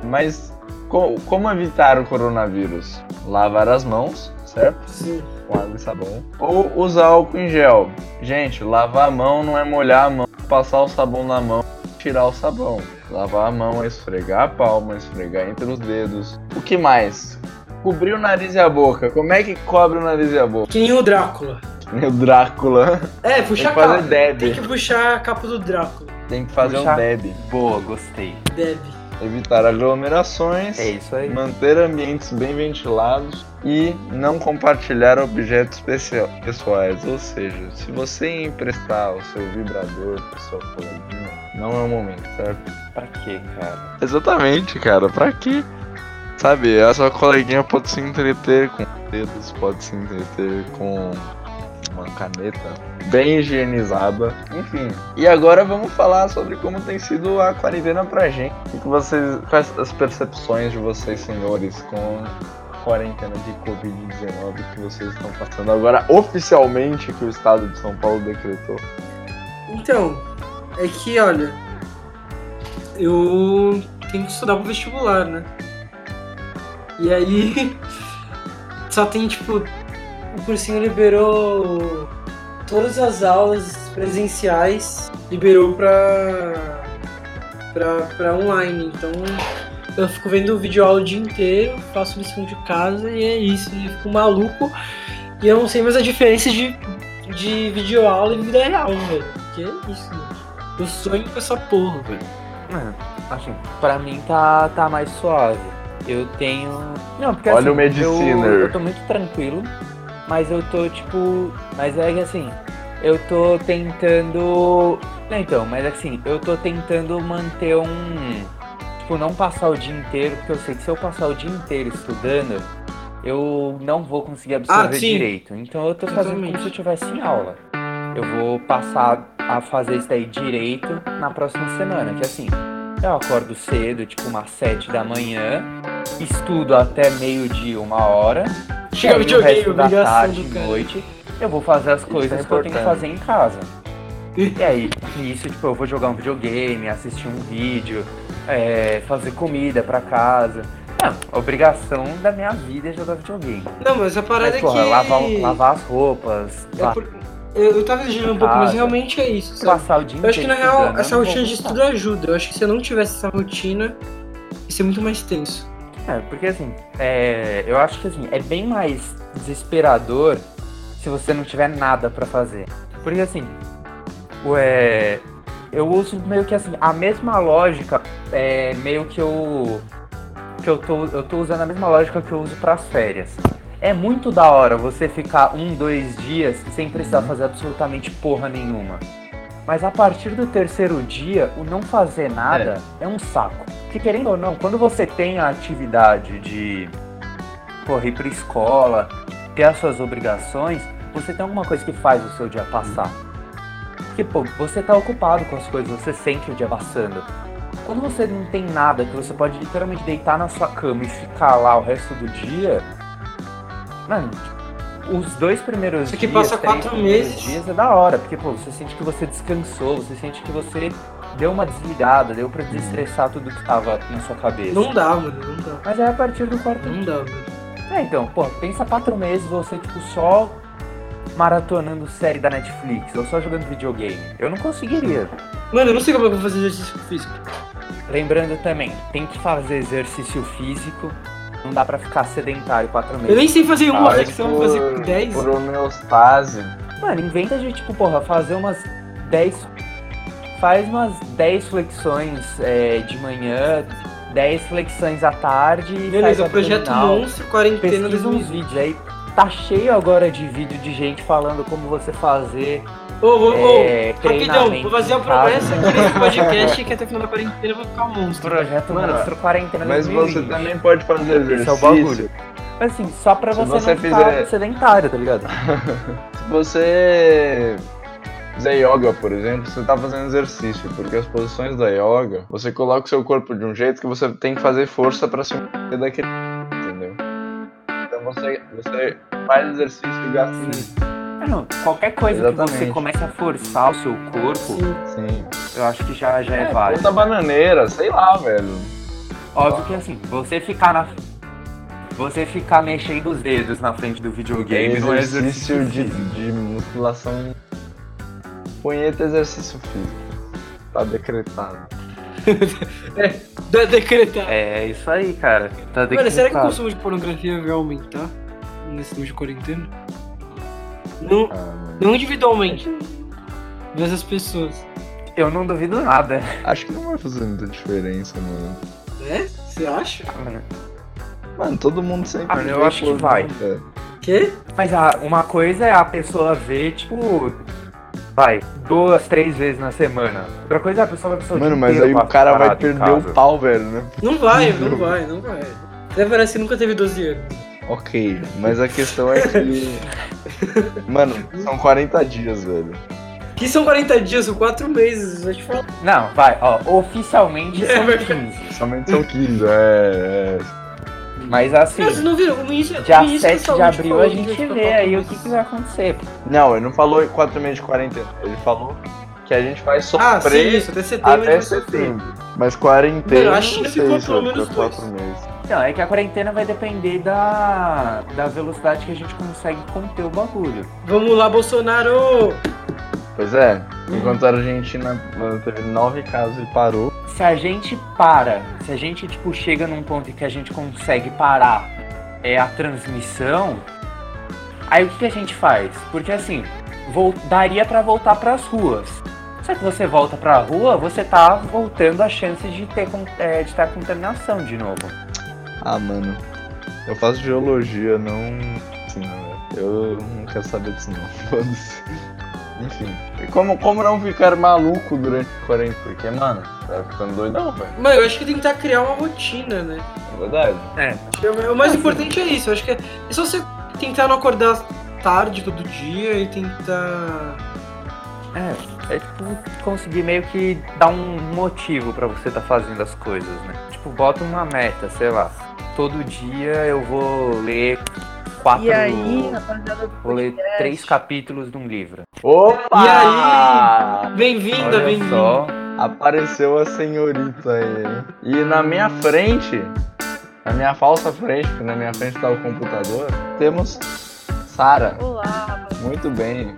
Mas co- como evitar o coronavírus? Lavar as mãos, certo? Sim. Com água e sabão. Ou usar álcool em gel. Gente, lavar a mão não é molhar a mão, passar o sabão na mão tirar o sabão. Lavar a mão esfregar a palma, esfregar entre os dedos. O que mais? Cobrir o nariz e a boca. Como é que cobre o nariz e a boca? Que nem o Drácula. Nem o Drácula. É, Tem puxar que a capa. deb. Tem que puxar a capa do Drácula. Tem que fazer Puxar. um deb. Boa, gostei. Deb. Evitar aglomerações. É manter ambientes bem ventilados e não compartilhar objetos pessoais. Ou seja, se você emprestar o seu vibrador para sua coleguinha, não é o momento, certo? Pra quê, cara? Exatamente, cara. Pra quê? Sabe, a sua coleguinha pode se entreter com dedos, pode se entreter com uma caneta bem higienizada. Enfim. E agora vamos falar sobre como tem sido a quarentena pra gente. O que vocês, quais as percepções de vocês, senhores, com a quarentena de Covid-19 que vocês estão passando agora oficialmente que o estado de São Paulo decretou? Então, é que, olha, eu tenho que estudar pro vestibular, né? E aí, só tem, tipo, o cursinho liberou todas as aulas presenciais, liberou pra, pra, pra online. Então, eu fico vendo vídeo aula o dia inteiro, faço lição de casa e é isso. E fico maluco. E eu não sei mais a diferença de, de videoaula e vida real, velho. Que é isso, mano. Eu sonho com essa porra, velho. Mano, assim, pra mim tá, tá mais suave. Eu tenho. Não, porque Olha assim, o Mediciner. Eu, eu tô muito tranquilo, mas eu tô tipo. Mas é que assim, eu tô tentando. Não, então, mas assim, eu tô tentando manter um. Tipo, não passar o dia inteiro, porque eu sei que se eu passar o dia inteiro estudando, eu não vou conseguir absorver Ah, direito. Então eu tô fazendo como Totalmente. se eu tivesse em aula. Eu vou passar a fazer isso daí direito na próxima semana, que assim, eu acordo cedo, tipo umas 7 da manhã, estudo até meio-dia, uma hora. Chega o videogame, resto da tarde noite, eu vou fazer as coisas é que eu tenho que fazer em casa. E aí, nisso, tipo, eu vou jogar um videogame, assistir um vídeo, é, fazer comida pra casa. Não, a obrigação da minha vida é jogar videogame. Não, mas a parada Mas, porra, é que. lavar, lavar as roupas, É por- Eu, eu tava exigindo um pouco, mas Casa. realmente é isso, sabe? passar o dia Eu acho que na real essa rotina de estudo ajuda. Eu acho que se eu não tivesse essa rotina, ia ser muito mais tenso. É, porque assim, é, eu acho que assim, é bem mais desesperador se você não tiver nada pra fazer. Porque assim, o, é, eu uso meio que assim, a mesma lógica, é, meio que eu. Que eu tô, eu tô usando a mesma lógica que eu uso pras férias. É muito da hora você ficar um, dois dias sem precisar fazer absolutamente porra nenhuma. Mas a partir do terceiro dia, o não fazer nada é, um saco. Porque querendo ou não, quando você tem a atividade de porra, ir pra escola, ter as suas obrigações, você tem alguma coisa que faz o seu dia passar. Porque, pô, você tá ocupado com as coisas, você sente o dia passando. Quando você não tem nada, que você pode literalmente deitar na sua cama e ficar lá o resto do dia. Mano, os dois primeiros dias, passa três quatro meses. dias é da hora, porque, pô, você sente que você descansou, você sente que você deu uma desligada, deu pra desestressar tudo que tava na sua cabeça. Não dá, mano, não dá. Mas é a partir do quarto Não dá, mano. é, então, pô, pensa quatro meses você, tipo, só maratonando série da Netflix ou só jogando videogame. Eu não conseguiria. Mano, eu não sei como eu vou fazer exercício físico. Lembrando também, tem que fazer exercício físico. Não dá pra ficar sedentário quatro meses. Eu nem sei fazer uma Faz flexão, vou fazer 10. Por homeostase. Mano, inventa de, tipo, porra, fazer umas 10. Faz umas 10 flexões é, de manhã, 10 flexões à tarde e Beleza, projeto monstro, quarentena Pesquisa uns 2020. vídeos aí. Tá cheio agora de vídeo de gente falando como você fazer Ô, ô, ô, É, rapidão, vou fazer casa. promessa que nesse podcast que até o final da quarentena eu vou ficar um monstro. Projeto Mano, Monstro Quarentena Mas 2020. você também pode fazer exercício. Esse é o bagulho. Mas assim, só pra você, você não ficar fizer- sedentário, tá ligado? Se você fizer yoga, por exemplo, você tá fazendo exercício, porque as posições da yoga, você coloca o seu corpo de um jeito que você tem que fazer força pra se mover daquele, entendeu? Então você, você faz exercício e gasta energia. É, não, qualquer coisa que você Exatamente. comece a forçar o seu corpo, Sim. Eu acho que já, já é, É, válido. ponta bananeira, sei lá, velho. Óbvio que assim, você ficar na. Você ficar mexendo os dedos na frente do videogame não é exercício exercício. de, de musculação. Punheta exercício físico. Tá decretado. Da decretar. É isso aí, cara. Tá Mano, será que o decretado. consumo de pornografia vai aumentar nesse tempo de quarentena? Não, Ah, não individualmente, mas as pessoas. Eu não duvido nada. Acho que não vai fazer muita diferença, mano. É? Você acha? Mano, todo mundo sempre. Ah, eu vê acho que vai. cara. Quê? Mas a- uma coisa é a pessoa ver, tipo, vai, duas, três vezes na semana. Outra coisa é a pessoa vai o Mano, mas aí o cara vai perder o pau, velho, né? Não vai, não vai, não vai. Até parece que nunca teve 12 anos. Ok, mas a questão é que. Mano, são 40 dias, velho. Que são 40 dias, são 4 meses, vou te falar. Não, vai, ó, oficialmente É são verdade. 15. Somente são 15, é. Mas assim, Mas vocês não viram? O ministro, o dia ministro da 7 de Saúde abril falou a que gente vê aí o que, que vai acontecer. é. Não, ele não falou quatro meses de quarentena. Ele falou que a gente vai Ah, sim, sofrer isso, até setembro. até sofrer. setembro. Mas quarentena. Mano, eu não sei ficou se pelo menos ficar dois. quatro meses. Não, é que a quarentena vai depender da, da velocidade que a gente consegue conter o bagulho. Vamos lá, Bolsonaro! Pois é, enquanto a Argentina teve nove casos e parou. Se a gente para, se a gente tipo chega num ponto em que a gente consegue parar é a transmissão, aí o que, que a gente faz? Porque assim, vol- daria pra voltar pras ruas. Só que você volta pra rua, você tá voltando a chance de ter é, de ter contaminação de novo. Ah, mano. Eu faço geologia, não. Assim, não, velho. Eu não quero saber disso, não. Foda-se. Enfim. E como, como não ficar maluco durante a quarentena? Porque, mano, tá ficando doidão, velho. Mano, eu acho que tentar criar uma rotina, né? É verdade. O mais importante é isso, eu acho que é, é só você tentar não acordar tarde todo dia e tentar. É, é tipo conseguir meio que dar um motivo pra você tá fazendo as coisas, né? Tipo, bota uma meta, sei lá. Todo dia eu vou ler quatro. E aí, rapaziada do Vou ler três capítulos de um livro. Opa! E aí? Bem-vinda, Olha bem-vinda. só. Apareceu a senhorita aí? E na minha frente, na minha falsa frente, porque na minha frente tá o computador, temos Sara. Olá, rapaziada. Muito bem.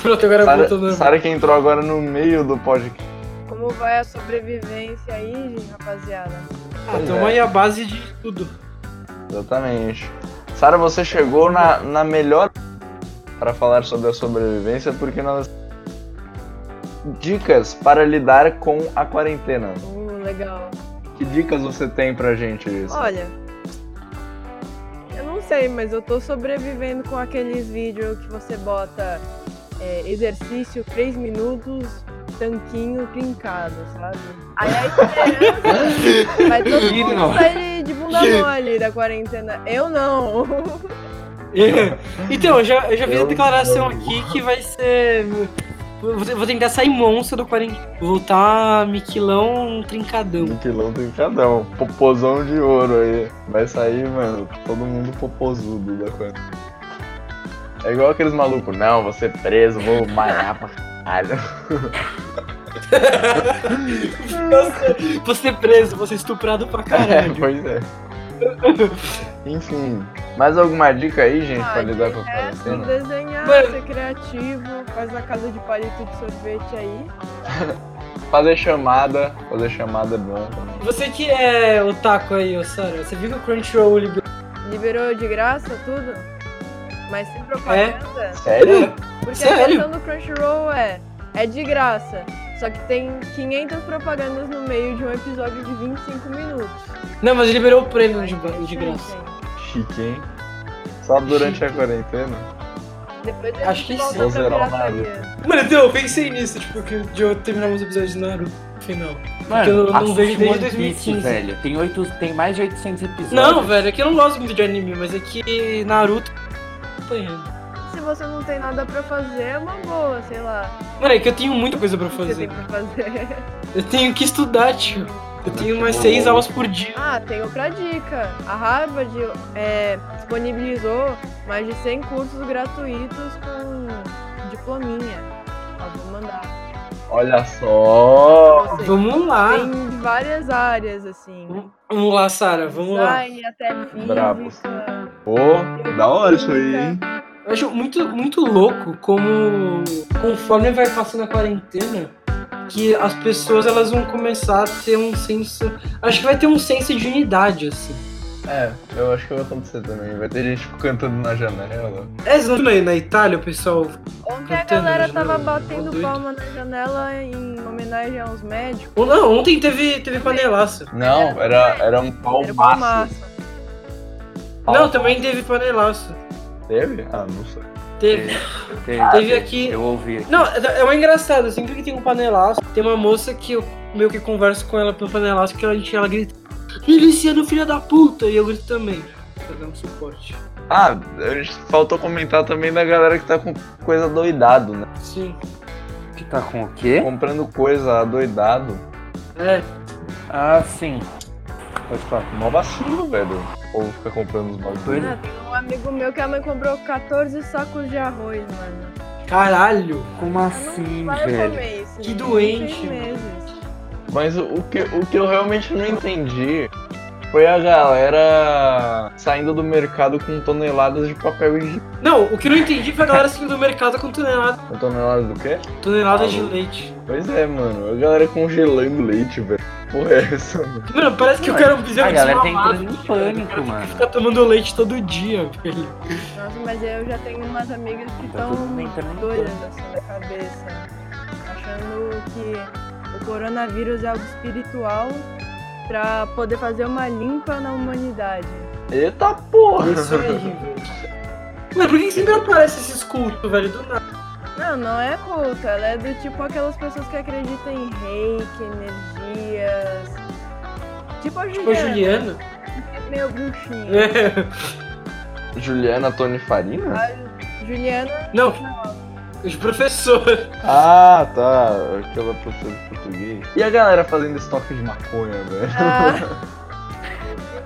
Pronto, agora Sara, voltou normal. Sara que entrou agora no meio do podcast. Como vai a sobrevivência aí, gente, rapaziada? Ah, tamo é. a base de tudo. Exatamente. Sara, você chegou na, na melhor para falar sobre a sobrevivência, porque nós. Dicas para lidar com a quarentena. Uh, legal. Que dicas você tem pra gente, isso? Olha, eu não sei, mas eu tô sobrevivendo com aqueles vídeos que você bota é, exercício 3 minutos, tanquinho trincado, sabe? Aí a esperança vai todo mundo não. sair de bunda mole da quarentena. Eu não. então, eu já, eu já fiz a Eu declaração não. aqui que vai ser. Vou, vou tentar sair monstro do quarentena. Voltar miquilão trincadão. Um quilão trincadão. Popozão de ouro aí. Vai sair, mano, todo mundo popozudo da coisa. É igual aqueles malucos, não, vou ser preso, vou malhar pra caralho. Vou ser preso, vou ser estuprado pra É, caralho. pois é. Enfim, mais alguma dica aí, gente, pra Ah, lidar com a quarentena? desenhar, Mano. ser criativo, faz a casa de palito de sorvete aí. Fazer chamada, fazer chamada é bom também. Você que é otaku aí, ô Sara, você viu que o Crunchyroll liberou? Liberou de graça tudo, mas sem propaganda. Sério? Porque a Sério? questão do Crunchyroll é, é de graça. Só que tem 500 propagandas no meio de um episódio de 25 minutos. Não, mas liberou o prêmio de, Aí, de graça. Chique, hein? Só durante a quarentena? Depois a Acho que sim. Vou zerar o pirataria. Mano, então, eu pensei nisso, tipo, que de eu terminar os episódios de Naruto final. Mano, eu não vejo desde One Piece, 2015. velho. Tem, oito, tem mais de 800 episódios. Não, velho, é que eu não gosto muito de anime, mas é que Naruto acompanhando. Se você não tem nada pra fazer, é uma boa, sei lá. Mano, é que eu tenho muita coisa pra que você tem fazer. pra fazer? Eu tenho que estudar, tio. Eu tenho umas seis aulas por dia. Ah, tem outra dica. A Harvard é, disponibilizou mais de 100 cursos gratuitos com diplominha. Ó, vou mandar. Olha só! Vamos lá. Tem de várias áreas, assim. Vamos lá, Sara, vamos lá. Design, até física. Bravo. Pô, da hora isso aí, hein? Eu acho muito, muito louco como, conforme vai passando a quarentena, que as pessoas elas vão começar a ter um senso. Acho que vai ter um senso de unidade, assim. É, eu acho que vai acontecer também. Vai ter gente cantando na janela. É, não na, na Itália, o pessoal. Ontem a galera tava batendo doido. palma na janela em homenagem aos médicos. Ou não, ontem teve, teve panelaço. Não, era, era um pau Era palmaço. Não, também teve panelaço. Teve? Ah, não sei. Teve. Teve, Teve aqui- Eu ouvi aqui. Não, é uma engraçado, sempre que tem um panelaço, tem uma moça que eu meio que converso com ela pelo panelaço, que a gente, ela grita, miliciano filha da puta, e eu grito também, pra dar um suporte. Ah, a gente faltou comentar também da galera que tá com coisa doidado, né? Sim. Que tá com o quê? Comprando coisa doidado. É, Ah, sim. Pode falar. Mó vacilo, velho. O povo fica comprando os bagulhos. Ah, tem um amigo meu que a mãe comprou 14 sacos de arroz, mano. caralho. Como assim, velho? comer isso. Que doente. Mas o, o que, o que eu realmente não entendi foi a galera saindo do mercado com toneladas de papel higiênico. Não, o que eu não entendi foi a galera saindo do mercado com tonelada, Com toneladas do quê? toneladas de Alô? leite. Pois é, mano. A galera congelando leite, velho. Porra, é essa, mano? Mano, parece que eu quero um bezerro A galera tá desmamado, entrando em cara. pânico, mano. Ficar tomando leite todo dia, velho. Nossa, mas eu já tenho umas amigas que Tá estão doidas assim da cabeça. Achando que o coronavírus é algo espiritual pra poder fazer uma limpa na humanidade. Eita porra! Isso aí, velho. Mano, por que sempre aparece esses cultos, velho, do nada? Não, não é culto, ela é do tipo aquelas pessoas que acreditam em reiki, energias. Tipo a Tipo a Juliana. Juliana. é Meio bruxinha. É. Juliana Tony Farina? A Juliana Não, de professor. Ah, tá. Aquela professora de português. E a galera fazendo estoque de maconha, velho? Ah,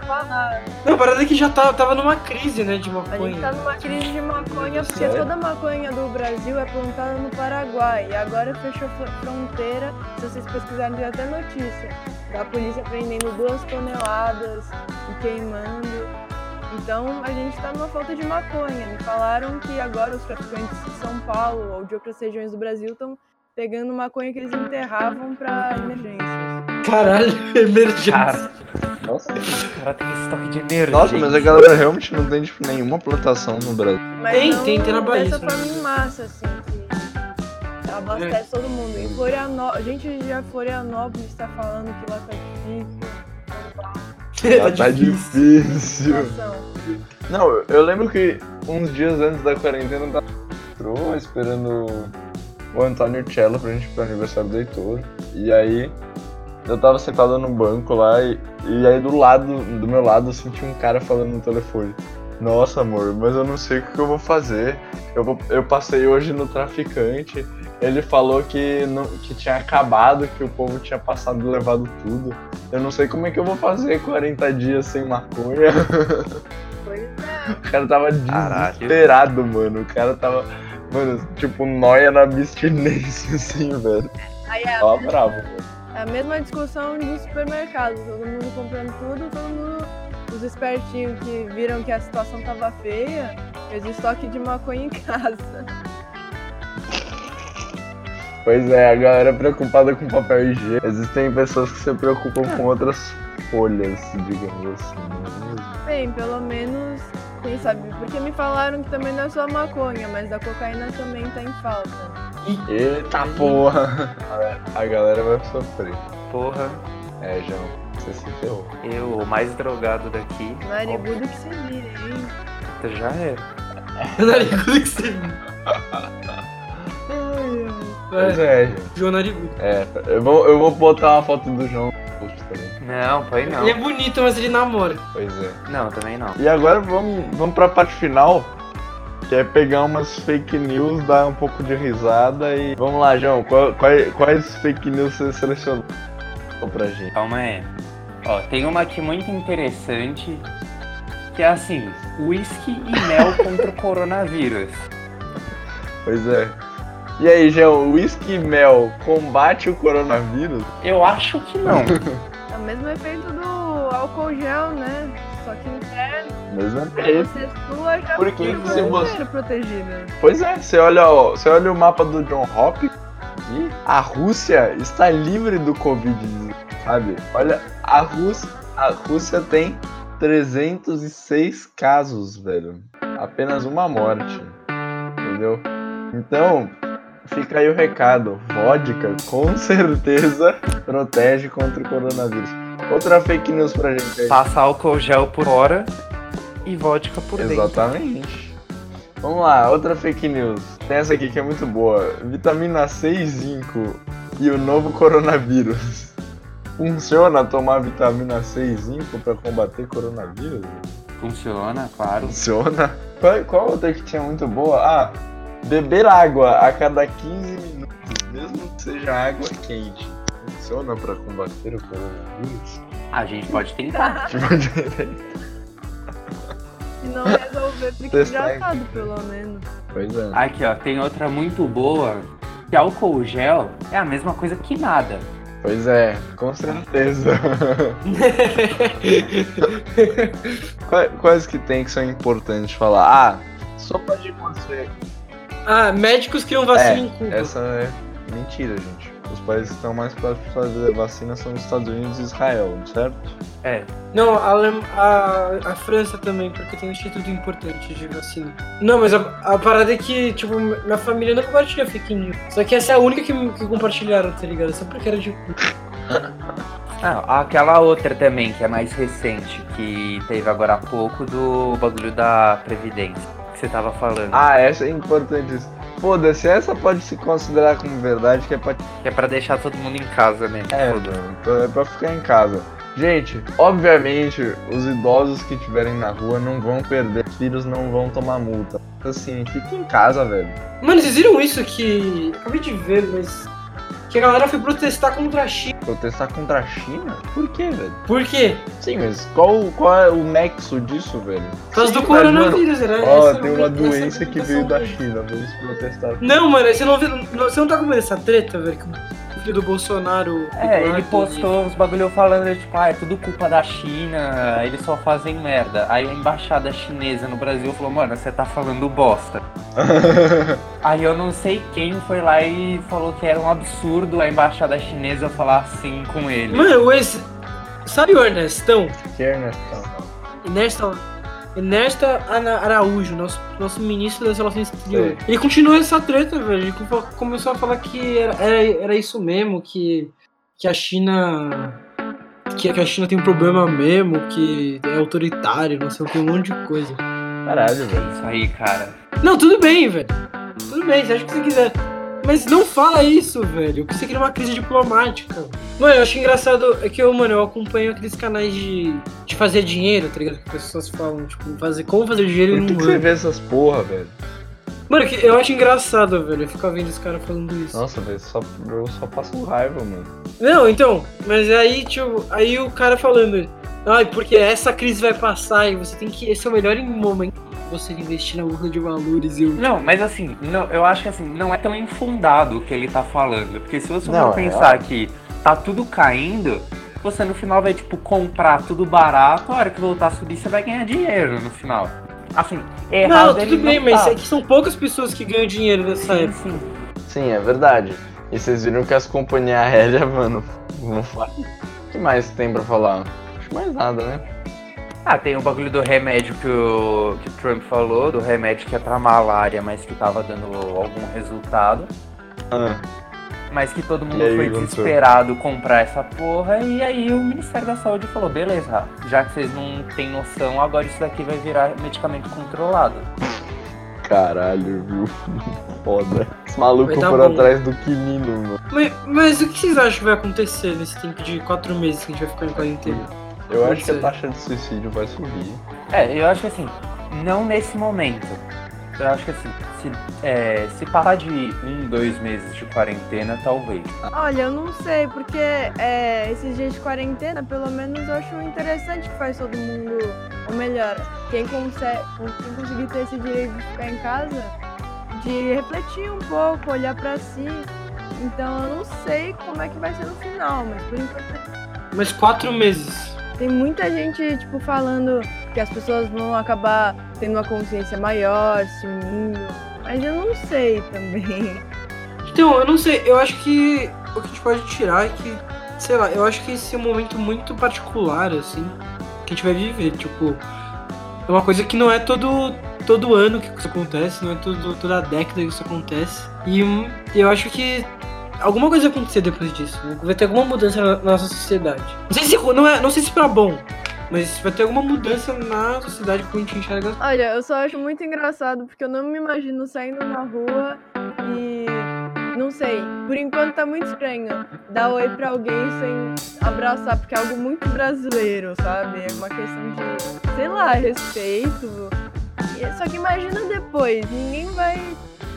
falar. Não, a parada é que já tá, tava numa crise, né, de A maconha. gente tá numa crise de maconha porque Sério? toda a maconha do Brasil é plantada no Paraguai. E agora fechou fr- fronteira. Se vocês pesquisarem, tem até notícia. Da polícia prendendo duas toneladas e queimando. Então a gente tá numa falta de maconha. Me falaram que agora os traficantes de São Paulo ou de outras regiões do Brasil estão pegando maconha que eles enterravam pra emergências. Caralho, emergência. Cara, Nossa, cara tem estoque de energia. nossa, mas a galera realmente não tem tipo, nenhuma plantação no Brasil. Mas Tem, não tem, tem na Bahia, Dessa né? forma em massa, assim, que abastece todo mundo. Em Florianópolis, gente já Florianópolis tá falando que lá tá difícil. Ah, tá difícil. situação. Não, eu- eu lembro que uns dias antes da quarentena eu tava esperando o Antônio Cello pra gente ir pro aniversário do Heitor. E aí eu tava sentado no banco lá e, e aí do lado, do meu lado, eu senti um cara falando no telefone. Nossa, amor, mas eu não sei o que eu vou fazer. Eu, vou- eu passei hoje no traficante. Ele falou que, não, que tinha acabado, que o povo tinha passado e levado tudo. Eu não sei como é que eu vou fazer 40 dias sem maconha. Pois é. O cara tava desesperado, mano. O cara tava, mano, tipo, noia na abstinência, assim, velho. Aí é Tava bravo, velho. é a mesma discussão do supermercado. Todo mundo comprando tudo, todo mundo. Os espertinhos que viram que a situação tava feia, fez estoque de maconha em casa. Pois é, a galera é preocupada com papel higiênico. Existem pessoas que se preocupam com outras folhas, digamos assim, não é mesmo? Bem, pelo menos, quem sabe? Porque me falaram que também não é só maconha, mas da cocaína também tá em falta. Eita porra! A galera vai sofrer. Porra, É, João, você se ferrou. eu, o mais drogado daqui, Narigudo que se vira, hein? já era. Narigudo que você Pois É, gente. João Narigudo. É, eu vou, eu vou botar uma foto do João no post também. Não, põe não. Ele é bonito, mas ele namora. Pois é. Não, também não. E agora vamos, vamos pra parte final, que é pegar umas fake news, dar um pouco de risada e. Vamos lá, João, qual- quais, quais fake news você selecionou pra gente? Calma aí. Ó, tem uma aqui muito interessante, que é assim, whisky e mel contra o coronavírus. Pois é. E aí, João, whisky mel combate o coronavírus? Eu acho que não. É o mesmo efeito do álcool gel, né? Só que interno. Mesmo efeito. você sua, já fica você protegido. Pois é, você olha, ó, você olha o mapa do John Hopkins e a Rússia está livre do Covid, sabe? Olha, a Rússia, a Rússia tem 306 casos, velho. Apenas uma morte. Entendeu? Então, fica aí o recado. Vodka com certeza protege contra o coronavírus. Outra fake news pra gente aí. Passa álcool gel por hora e vodka por dentro. Exatamente. Vamos lá, outra fake news. Tem essa aqui que é muito boa. Vitamina C e zinco e o novo coronavírus. Funciona tomar vitamina C e zinco pra combater coronavírus? Funciona, claro. Funciona. Qual, qual outra que tinha muito boa? Ah, beber água a cada 15 minutos, mesmo que seja água quente. Funciona pra combater o coronavírus? A gente pode tentar. Se não resolver, fica hidratado, pelo menos. pois é. Aqui, ó, tem outra muito boa. Que álcool gel é a mesma coisa que nada. Pois é, com certeza. Quais, quais que tem que são importantes falar? Ah, sopa de você. Ah, médicos criam vacina É, em Cuba. Essa é mentira, gente. Os países que estão mais para fazer vacina são os Estados Unidos e Israel, certo? É. Não, a, a, a França também, porque tem um instituto importante de vacina. Não, mas a, a parada é que, tipo, minha família não compartilha fake news. Só que essa é a única que, que compartilharam, tá ligado? Só porque era de. Ah, aquela outra também, que é mais recente, que teve agora há pouco do bagulho da Previdência, você tava falando. Ah, essa é importante. Foda-se, essa pode se considerar como verdade, que é pra Que é pra deixar todo mundo em casa mesmo. É, Foda-se. mano, pra- é pra ficar em casa. Gente, obviamente, os idosos que estiverem na rua não vão perder, os filhos não vão tomar multa. Assim, fique em casa, velho. Mano, vocês viram isso que. Acabei de ver, mas. Que a galera foi protestar contra a China. Protestar contra a China? Por quê, velho? Por quê? Sim, mas qual, qual é o nexo disso, velho? Por causa do coronavírus, era Ó, essa- tem uma doença que veio da China, vamos protestar. Não, mano, você não, vê, não- você não tá com medo dessa treta, velho? Que filho do Bolsonaro. É, ele Eduardo, postou uns bagulho falando, tipo, ah, é tudo culpa da China, eles só fazem merda. Aí a embaixada chinesa no Brasil falou, mano, você tá falando bosta. Aí eu não sei quem foi lá e falou que era um absurdo a embaixada chinesa falar assim com ele. Mano, o ex. sabe o Ernestão? Que Ernestão. Ernesto, Ernesto Araújo, nosso, nosso ministro das Relações Exteriores. Ele continuou essa treta, velho. Ele co- começou a falar que era, era, era isso mesmo, que, que a China. Que, que a China tem um problema mesmo, que é autoritário, não sei o que, um monte de coisa. Caralho, velho. Isso aí, cara. Não, tudo bem, velho. Tudo bem, você acha o que você quiser. Mas não fala isso, velho. Que você cria uma crise diplomática. Mano, eu acho engraçado é que eu, mano, eu acompanho aqueles canais de, de fazer dinheiro, tá ligado? Que as pessoas falam, tipo, fazer, como fazer dinheiro Por que, que você vê essas porra, velho? Mano, eu acho engraçado, velho, ficar vendo os caras falando isso. Nossa, velho, só, eu só passo raiva, mano. Não, então, mas aí, tipo, aí o cara falando, ai, porque essa crise vai passar e você tem que. Esse é o melhor momento você investir na bolsa de valores e eu. Não, mas assim, não, eu acho que assim, não é tão infundado o que ele tá falando. Porque se você Não, for é pensar que tá tudo caindo, você no final vai, tipo, comprar tudo barato, a hora que voltar a subir, você vai ganhar dinheiro no final. Assim, errado Não, tudo bem, não mas tá. é que são poucas pessoas que ganham dinheiro nessa Sim, época. sim. Sim, é verdade. E vocês viram que as companhias aéreas, mano, não fazem. O que mais tem pra falar? Acho mais nada, né? Ah, tem o bagulho do remédio que o, que o Trump falou, do remédio que é pra malária, mas que tava dando algum resultado. Ah, Mas que todo mundo aí, foi desesperado comprar essa porra. E aí o Ministério da Saúde falou, beleza, já que vocês não têm noção, agora isso daqui vai virar medicamento controlado. caralho, viu? Foda. Os malucos dar foram bom. atrás do quinino, mano. Mas, mas o que vocês acham que vai acontecer nesse tempo de quatro meses que a gente vai ficar em quarentena? Eu acho que a taxa de suicídio vai subir. É, eu acho que assim, não nesse momento. Eu acho que assim, se, é, se parar de um, dois meses de quarentena, talvez. Olha, eu não sei, porque é, esses dias de quarentena, pelo menos eu acho interessante que faz todo mundo, ou melhor, quem, consegue, quem conseguir ter esse direito de ficar em casa, de refletir um pouco, olhar pra si. Então eu não sei como é que vai ser no final, mas por enquanto Mas quatro meses. Tem muita gente, tipo, falando que as pessoas vão acabar tendo uma consciência maior, se unindo. Mas eu não sei também. Então, eu não sei, eu acho que o que a gente pode tirar é que, sei lá, eu acho que esse é um momento muito particular, assim, que a gente vai viver. Tipo, é uma coisa que não é todo, todo ano que isso acontece, não é todo, toda década que isso acontece. E eu acho que alguma coisa vai acontecer depois disso. né? Vai ter alguma mudança na nossa sociedade. Não sei se, não é, não sei se pra bom, mas vai ter alguma mudança na sociedade como a gente enxerga Olha, eu só acho muito engraçado porque eu não me imagino saindo na rua e. Não sei, por enquanto tá muito estranho dar oi pra alguém sem abraçar, porque é algo muito brasileiro, sabe? É uma questão de, sei lá, respeito. Só que imagina depois, ninguém vai.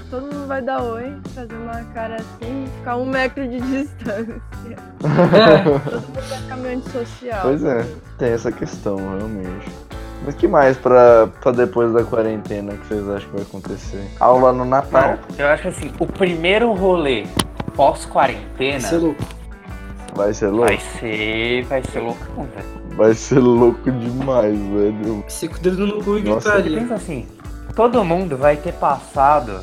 Todo mundo vai dar oi, fazer uma cara assim, ficar um metro de distância. É. Todo mundo vai ficar meio antissocial. Pois é, tem essa questão, realmente. Mas que mais pra, pra depois da quarentena que vocês acham que vai acontecer? Aula no Natal? Eu acho que assim, o primeiro rolê pós-quarentena Isso é louco. Vai ser louco? vai ser. vai ser loucão, velho. Vai ser louco demais, velho. Com o dedo no cu e gritaria. pensa assim, todo mundo vai ter passado,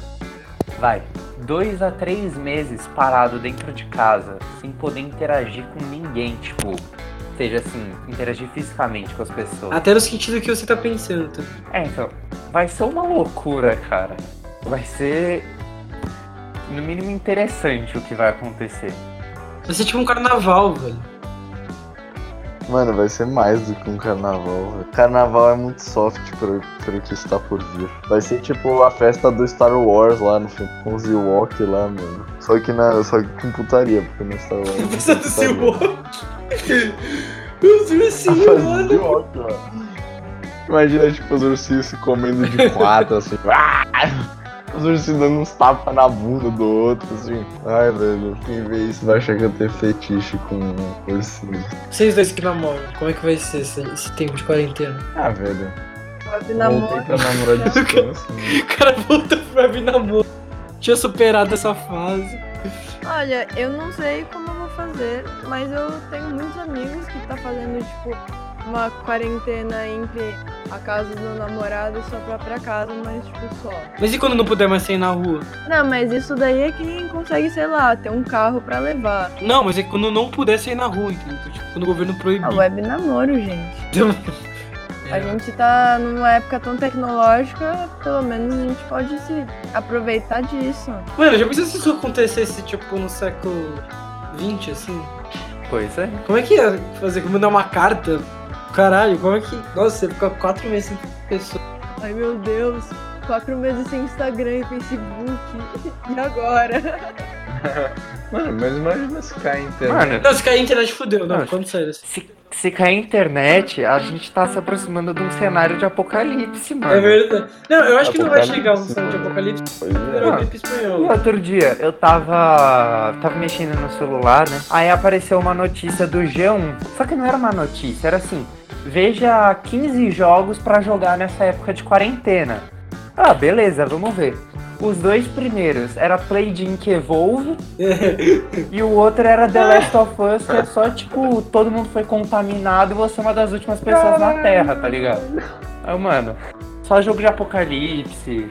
vai, dois a três meses parado dentro de casa, sem poder interagir com ninguém, tipo, seja assim, interagir fisicamente com as pessoas. Até no sentido que você tá pensando. Tá? É, então, vai ser uma loucura, cara. Vai ser, no mínimo, interessante o que vai acontecer. Vai ser tipo um carnaval, velho. Mano, vai ser mais do que um carnaval. velho. Carnaval é muito soft pro, pro que está por vir. Vai ser tipo a festa do Star Wars lá no filme, com os Ewok lá, mano. Só que, na, só que com putaria, porque no Star Wars. não tem Pensa do putaria. seu Os ursinhos, mano. Ewok, mano. Imagina, tipo, os ursinhos se comendo de quatro, assim. Os ursinhos dando uns tapas na bunda do outro, assim. Ai, velho, quem vê isso vai achar que eu tenho fetiche com ursinho. Vocês dois que namoram, como é que vai ser esse, esse tempo de quarentena? Ah, velho. Voltei namoro. pra namorar de distância. né? O cara voltou pra vir namoro. Tinha superado essa fase. Olha, eu não sei como eu vou fazer, mas eu tenho muitos amigos que tá fazendo, tipo, uma quarentena entre a casa do namorado e sua própria casa, mas tipo só. Mas e quando não puder mais sair na rua? Não, mas isso daí é quem consegue, sei lá, ter um carro pra levar. Não, mas é quando não puder sair na rua, entendeu? Tipo, quando o governo proibir. A web namoro, gente. A É. gente tá numa época tão tecnológica, pelo menos a gente pode se aproveitar disso. Mano, já pensou se isso acontecesse, tipo, no século XX, assim? Pois é. Como é que ia fazer? Como mandar uma carta? Caralho, como é que. Nossa, você fica quatro meses sem pessoa. Ai meu Deus, quatro meses sem Instagram e Facebook. E agora? Mano, mas imagina se cair a internet. Mano, Não, se cair a internet fudeu, não, Não, quando sério. assim. se, se cair a internet, a gente tá se aproximando de um cenário de apocalipse, mano. É verdade. Não, eu acho que não vai Apocalipse. chegar um cenário de apocalipse. Pois é. Era o gripe espanhol. outro dia, eu tava. tava mexendo no celular, né? Aí apareceu uma notícia do G1. Só que não era uma notícia, era assim: veja 15 jogos pra jogar nessa época de quarentena. Ah, beleza, vamos ver. Os dois primeiros era Play Inc. Evolve e o outro era The Last of Us, que é só tipo, todo mundo foi contaminado e você é uma das últimas pessoas na Terra, tá ligado? Aí, mano, só jogo de apocalipse.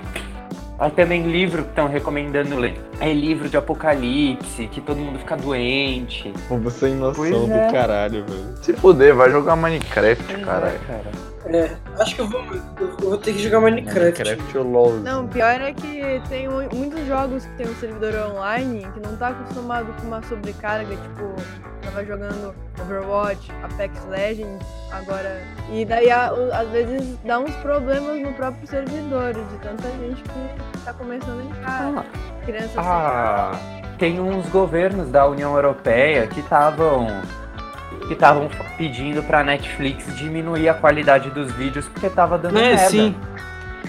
Aí também livro que estão recomendando ler. É livro de apocalipse, que todo mundo fica doente. Pô, você sem noção Pois do é. caralho, velho. Se fuder, vai jogar Minecraft, caralho. É, cara. É, acho que eu vou, eu vou ter que jogar Minecraft. Minecraft ou LOL. Não, pior é que tem mu- muitos jogos que tem um servidor online que não tá acostumado com uma sobrecarga, tipo, tava jogando Overwatch, Apex Legends, agora. E daí às vezes dá uns problemas no próprio servidor, de tanta gente que tá começando em casa. Crianças Ah, tem uns governos da União Europeia que estavam que estavam pedindo pra Netflix diminuir a qualidade dos vídeos porque tava dando É, merda. sim.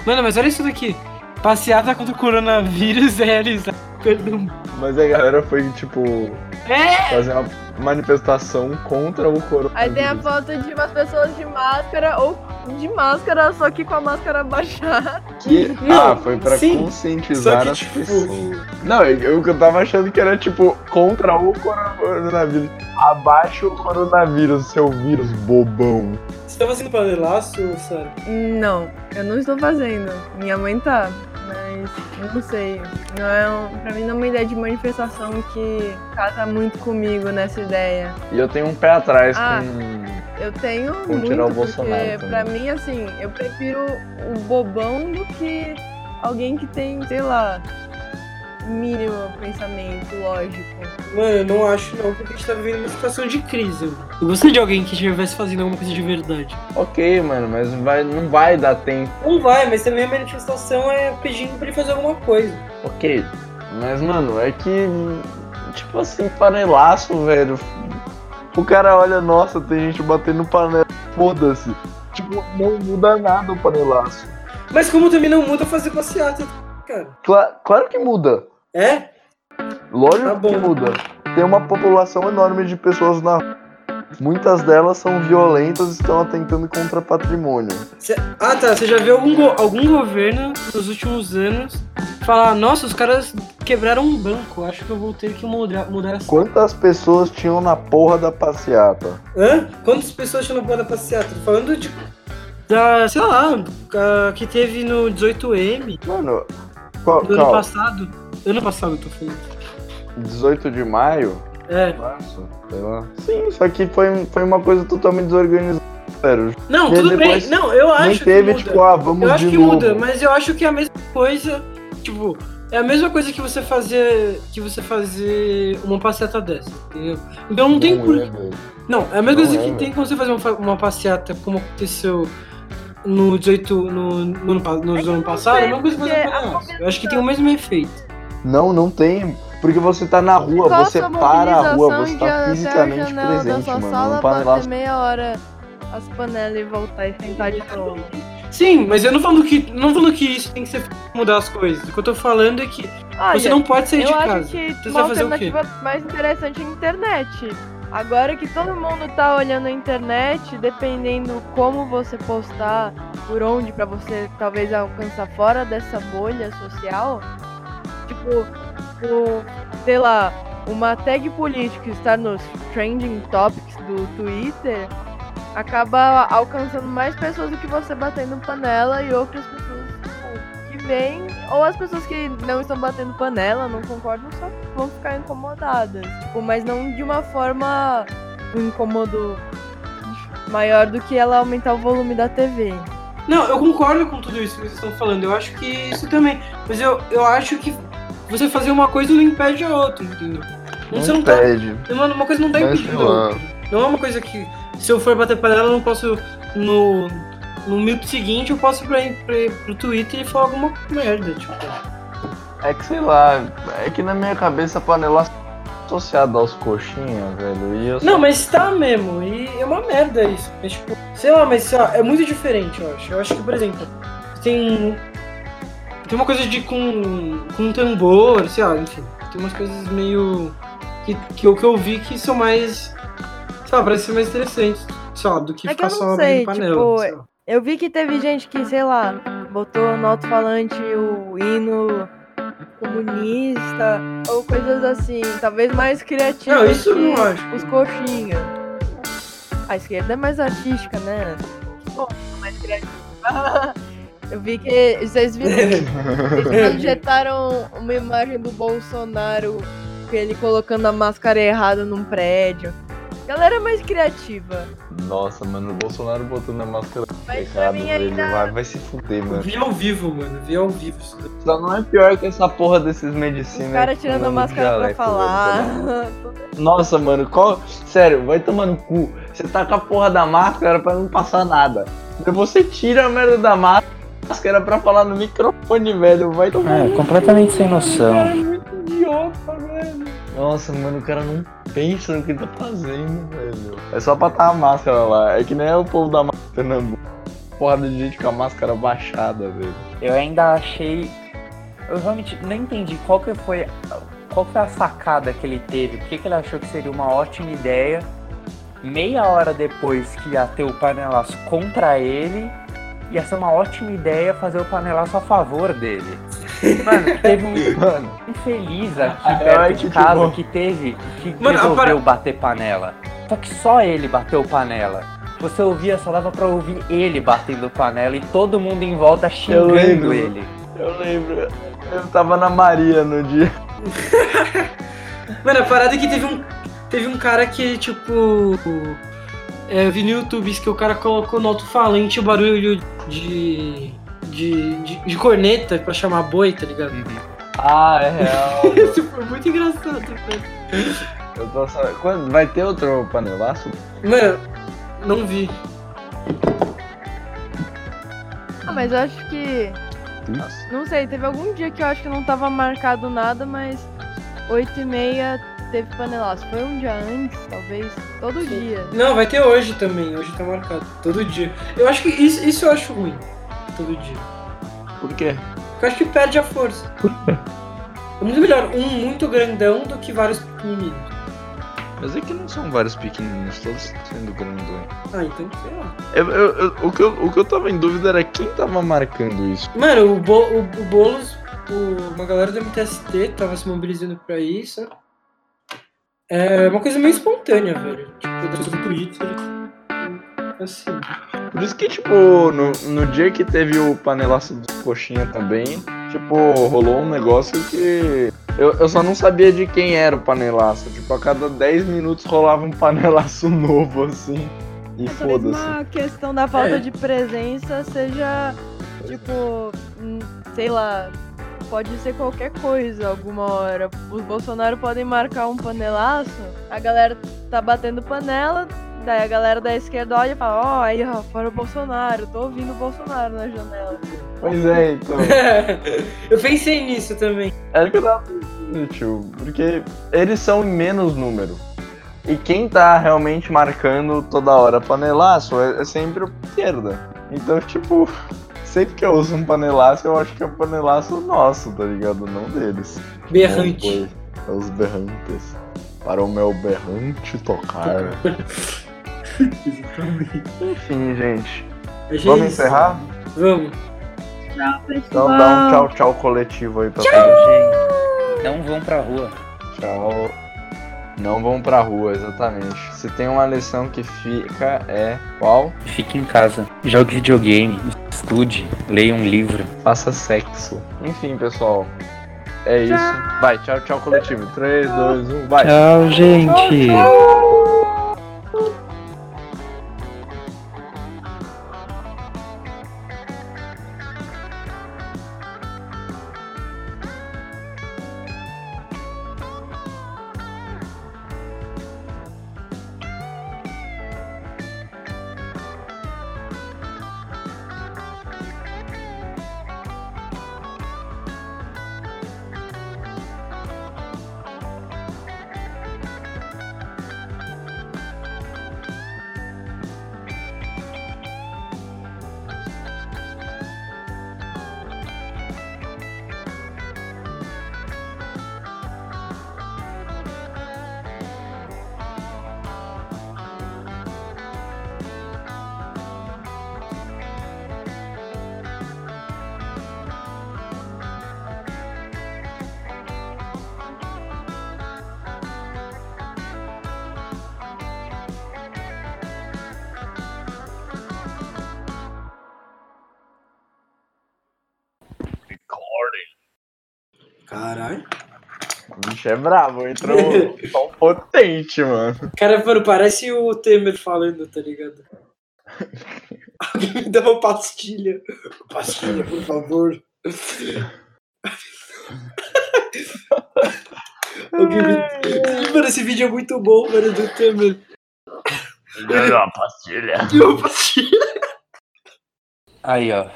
Mano, mas olha isso daqui. Passeata contra o coronavírus é realizada. Perdão. Mas a galera foi, tipo, É! fazer uma manifestação contra o coronavírus. Aí tem a foto de umas pessoas de máscara ou de máscara, só que com a máscara baixada. Que... Ah, foi pra sim. conscientizar que, as tipo, pessoas. Não, eu, eu tava achando que era tipo contra o coronavírus. Abaixo o coronavírus, seu vírus bobão. Você tá fazendo panelaço, Sara? Não, eu não estou fazendo. Minha mãe tá, mas não sei. Não é um, pra mim não é uma ideia de manifestação que casa muito comigo nessa ideia. E eu tenho um pé atrás Ah. com. Eu tenho Vou muito, tirar o porque Bolsonaro pra também. mim, assim, eu prefiro o bobão do que alguém que tem, sei lá, mínimo pensamento lógico. Mano, eu não acho não, porque a gente tá vivendo uma situação de crise. mano. Eu gostaria de alguém que estivesse fazendo alguma coisa de verdade. Ok, mano, mas vai, não vai dar tempo. Não vai, mas também a manifestação é pedindo pra ele fazer alguma coisa. Ok. Mas, mano, é que. Tipo assim, panelaço, velho. O cara olha, nossa, tem gente batendo panela. Foda-se. Tipo, não muda nada o panelaço. Mas como também não muda fazer passeata, cara. Cla- claro que muda. É? Lógico Tá que muda. Tem uma população enorme de pessoas na rua. Muitas delas são violentas e estão atentando contra patrimônio. Cê- Ah tá, você já viu algum, go- algum governo nos últimos anos falar, nossa, os caras quebraram um banco, acho que eu vou ter que mudar, mudar essa. Quantas pessoas tinham na porra da passeata? Hã? Quantas pessoas tinham na porra da passeata? Tô falando de. Da, sei lá, que teve no 18M Mano, qual, do ano qual? passado. Ano passado eu tô falando. 18 de maio? É. Março, sei lá. Sim, só que foi, foi uma coisa totalmente desorganizada. Não, E tudo bem. Não, eu acho Nem que teve, muda. tipo, ah, vamos Eu acho de que novo. muda, mas eu acho que é a mesma coisa, tipo, é a mesma coisa que você fazer que você fazer uma passeata dessa, entendeu? Então não tem por é. Não, é a mesma Não coisa é, que velho. tem quando você fazer uma, uma passeata como aconteceu no 18 no, no, no É que ano não passado, é a mesma coisa que fazer a panelaço. Eu acho que tem o mesmo efeito. Não, não tem. Porque você tá na rua, Qual você para a rua, você tá fisicamente janela da presente, sua mano. sala, Um panelaço. bater meia hora as panelas e voltar e sentar de novo. Sim, mas eu não falando que não falando que isso tem que ser mudar as coisas. O que eu tô falando é que Olha, você não pode sair eu de acho casa. que Você uma vai fazer o quê? alternativa mais interessante é a internet. Agora que todo mundo tá olhando a internet, dependendo como você postar, por onde pra você talvez alcançar fora dessa bolha social, tipo, sei lá, uma tag política estar nos trending topics do Twitter, acaba alcançando mais pessoas do que você batendo panela e outras pessoas que vêm, ou as pessoas que não estão batendo panela, não concordam, só vão ficar incomodadas. Tipo, mas não de uma forma um incômodo maior do que ela aumentar o volume da TV. Não, eu concordo com tudo isso que vocês estão falando. Eu acho que isso também. Mas eu, eu acho que você fazer uma coisa não impede a outra, entendeu? Não você não tá. pede. Uma, uma coisa não tá impedindo. a outra. Não é uma coisa que. Se eu for bater panela, eu não posso. No, no minuto seguinte, eu posso ir pra, pra, pro Twitter e falar alguma merda. Tipo. É que sei lá, é que na minha cabeça panela associada aos coxinhas, velho. Só- Não, mas tá mesmo. E é uma merda isso. Mas, tipo, sei lá, mas sei lá, é muito diferente, eu acho. Eu acho que, por exemplo, tem. Tem uma coisa de com. com tambor, sei lá, enfim. Tem umas coisas meio. Que, que, eu, que eu vi que são mais. Sei lá, parece ser mais interessantes, sei lá, do que É que ficar não só sei, abrindo panela. tipo, sei lá. Eu vi que teve gente que, sei lá, botou no alto-falante o hino comunista ou coisas assim, talvez mais criativas. Não, isso eu que não acho. Os coxinhas. A esquerda é mais artística, né? Bom, mais criativa. Eu vi que. Vocês viram? Eles projetaram uma imagem do Bolsonaro, com ele colocando a máscara errada num prédio. Galera mais criativa. Nossa, mano, o Bolsonaro botou na máscara Mas mim velho. ainda. Vai, vai se fuder, mano. Vi ao vivo, mano. Vi ao vivo isso daí. Só não é pior que essa porra desses medicinas. Os caras aí tirando a máscara pra falar. velho. Nossa, mano, qual. Sério, vai tomar no cu. Você tá com a porra da máscara pra não passar nada. Você tira a merda da máscara pra falar no microfone, velho. Vai tomar É, completamente sem noção. É muito idiota, velho. Nossa, mano, o cara não pensa no que tá fazendo, velho. É só pra tá a máscara lá. É que nem o povo da máscara Pernambuco. Porra de gente com a máscara baixada, velho. Eu ainda achei. Eu realmente não entendi qual que foi. Qual foi a sacada que ele teve? Por que, que ele achou que seria uma ótima ideia? Meia hora depois que ia ter o panelaço contra ele, ia ser uma ótima ideia fazer o panelaço a favor dele. Mano, teve um Mano, infeliz aqui É, perto que de casa que teve que Mano, resolveu para- bater panela. Só que só ele bateu panela. Você ouvia, só dava pra ouvir ele batendo panela e todo mundo em volta xingando lembro. ele. eu lembro. Eu tava na Maria no dia. Mano, a parada é que teve um. Teve um cara que, tipo. É, eu vi no YouTube isso que o cara colocou no alto-falante o barulho de. De, de, de corneta pra chamar boi, tá ligado? Ah, é real. Isso foi muito engraçado, velho. eu tô só... Quando... Vai ter outro panelaço? Mano, não vi. Ah, mas eu acho que. Nossa. Não sei, teve algum dia que eu acho que não tava marcado nada, mas 8 e meia teve panelaço. Foi um dia antes, talvez. Todo Sim. dia. Não, vai ter hoje também. Hoje tá marcado. Todo dia. Eu acho que isso, isso eu acho ruim. Todo dia. Por quê? Eu acho que perde a força. É muito melhor um muito grandão do que vários pequenininhos. Mas é que não são vários pequenininhos, todos sendo grandões. Ah, então sei lá. Eu, eu- eu- o, que eu, o que eu tava em dúvida era quem tava marcando isso. Mano, o, Bo, o, o Boulos, o- uma galera do MTST tava se mobilizando pra isso. É uma coisa meio espontânea, velho. Tipo, do Twitter. Assim. Por isso que, tipo, no, no dia que teve o panelaço dos coxinha também, tipo, rolou um negócio que. Eu, eu só não sabia de quem era o panelaço. Tipo, a cada 10 minutos rolava um panelaço novo, assim. E É, talvez foda-se. uma questão da falta É. de presença seja, tipo, hum, sei lá, pode ser qualquer coisa alguma hora. Os Bolsonaro podem marcar um panelaço, a galera tá batendo panela, daí a galera da esquerda olha e fala, ó, aí ó, fora o Bolsonaro, tô ouvindo o Bolsonaro na janela. Pois é, então. eu pensei nisso também. É que eu tava pensando, tio. Porque eles são em menos número. E quem tá realmente marcando toda hora panelaço é, é sempre a esquerda. Então, tipo, sempre que eu uso um panelaço, eu acho que é um panelaço nosso, tá ligado? Não deles. Berrante. É os berrantes. Para o meu berrante tocar. Enfim, gente. Gente- Vamos encerrar? Vamos. Então dá um tchau, tchau coletivo aí pra todo Gente, não vão pra rua. Tchau. Não vão pra rua, exatamente. Se tem uma lição que fica é qual? Fique em casa, jogue videogame, estude, leia um livro. Faça sexo. Enfim, pessoal. É isso. Vai, tchau, tchau, coletivo. 3, 2, 1, vai. Tchau, gente! Caralho. O bicho é bravo, entrou tão potente, mano. Cara, mano, parece o Temer falando, tá ligado? Alguém me dá uma pastilha. Pastilha, por favor. Alguém me... Mano, esse vídeo é muito bom, mano, do Temer. Deu uma pastilha. Deu uma pastilha. Aí, ó.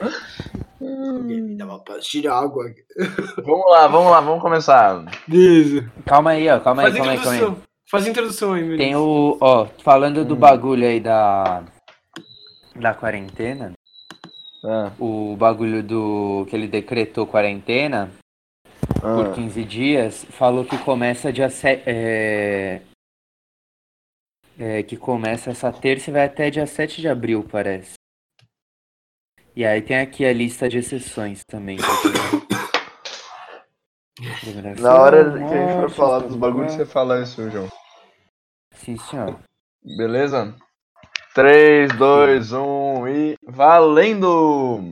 Alguém me dá uma pastilha, água. Vamos lá, vamos lá, vamos começar. Beleza. Calma aí, ó. Calma aí, Faz calma aí, calma aí. introdução. Faz a introdução aí, meu. Tem o. Ó, falando do Hum. bagulho aí da. Da quarentena. Ah, O bagulho do. que ele decretou quarentena por ah. 15 dias. Falou que começa dia 7. É... é, que começa essa terça e vai até dia 7 de abril, parece. E aí tem aqui a lista de exceções também. Na hora que a gente for falar dos bagulhos, você fala isso, João. Sim, senhor. Beleza? 3, 2, 1 e valendo!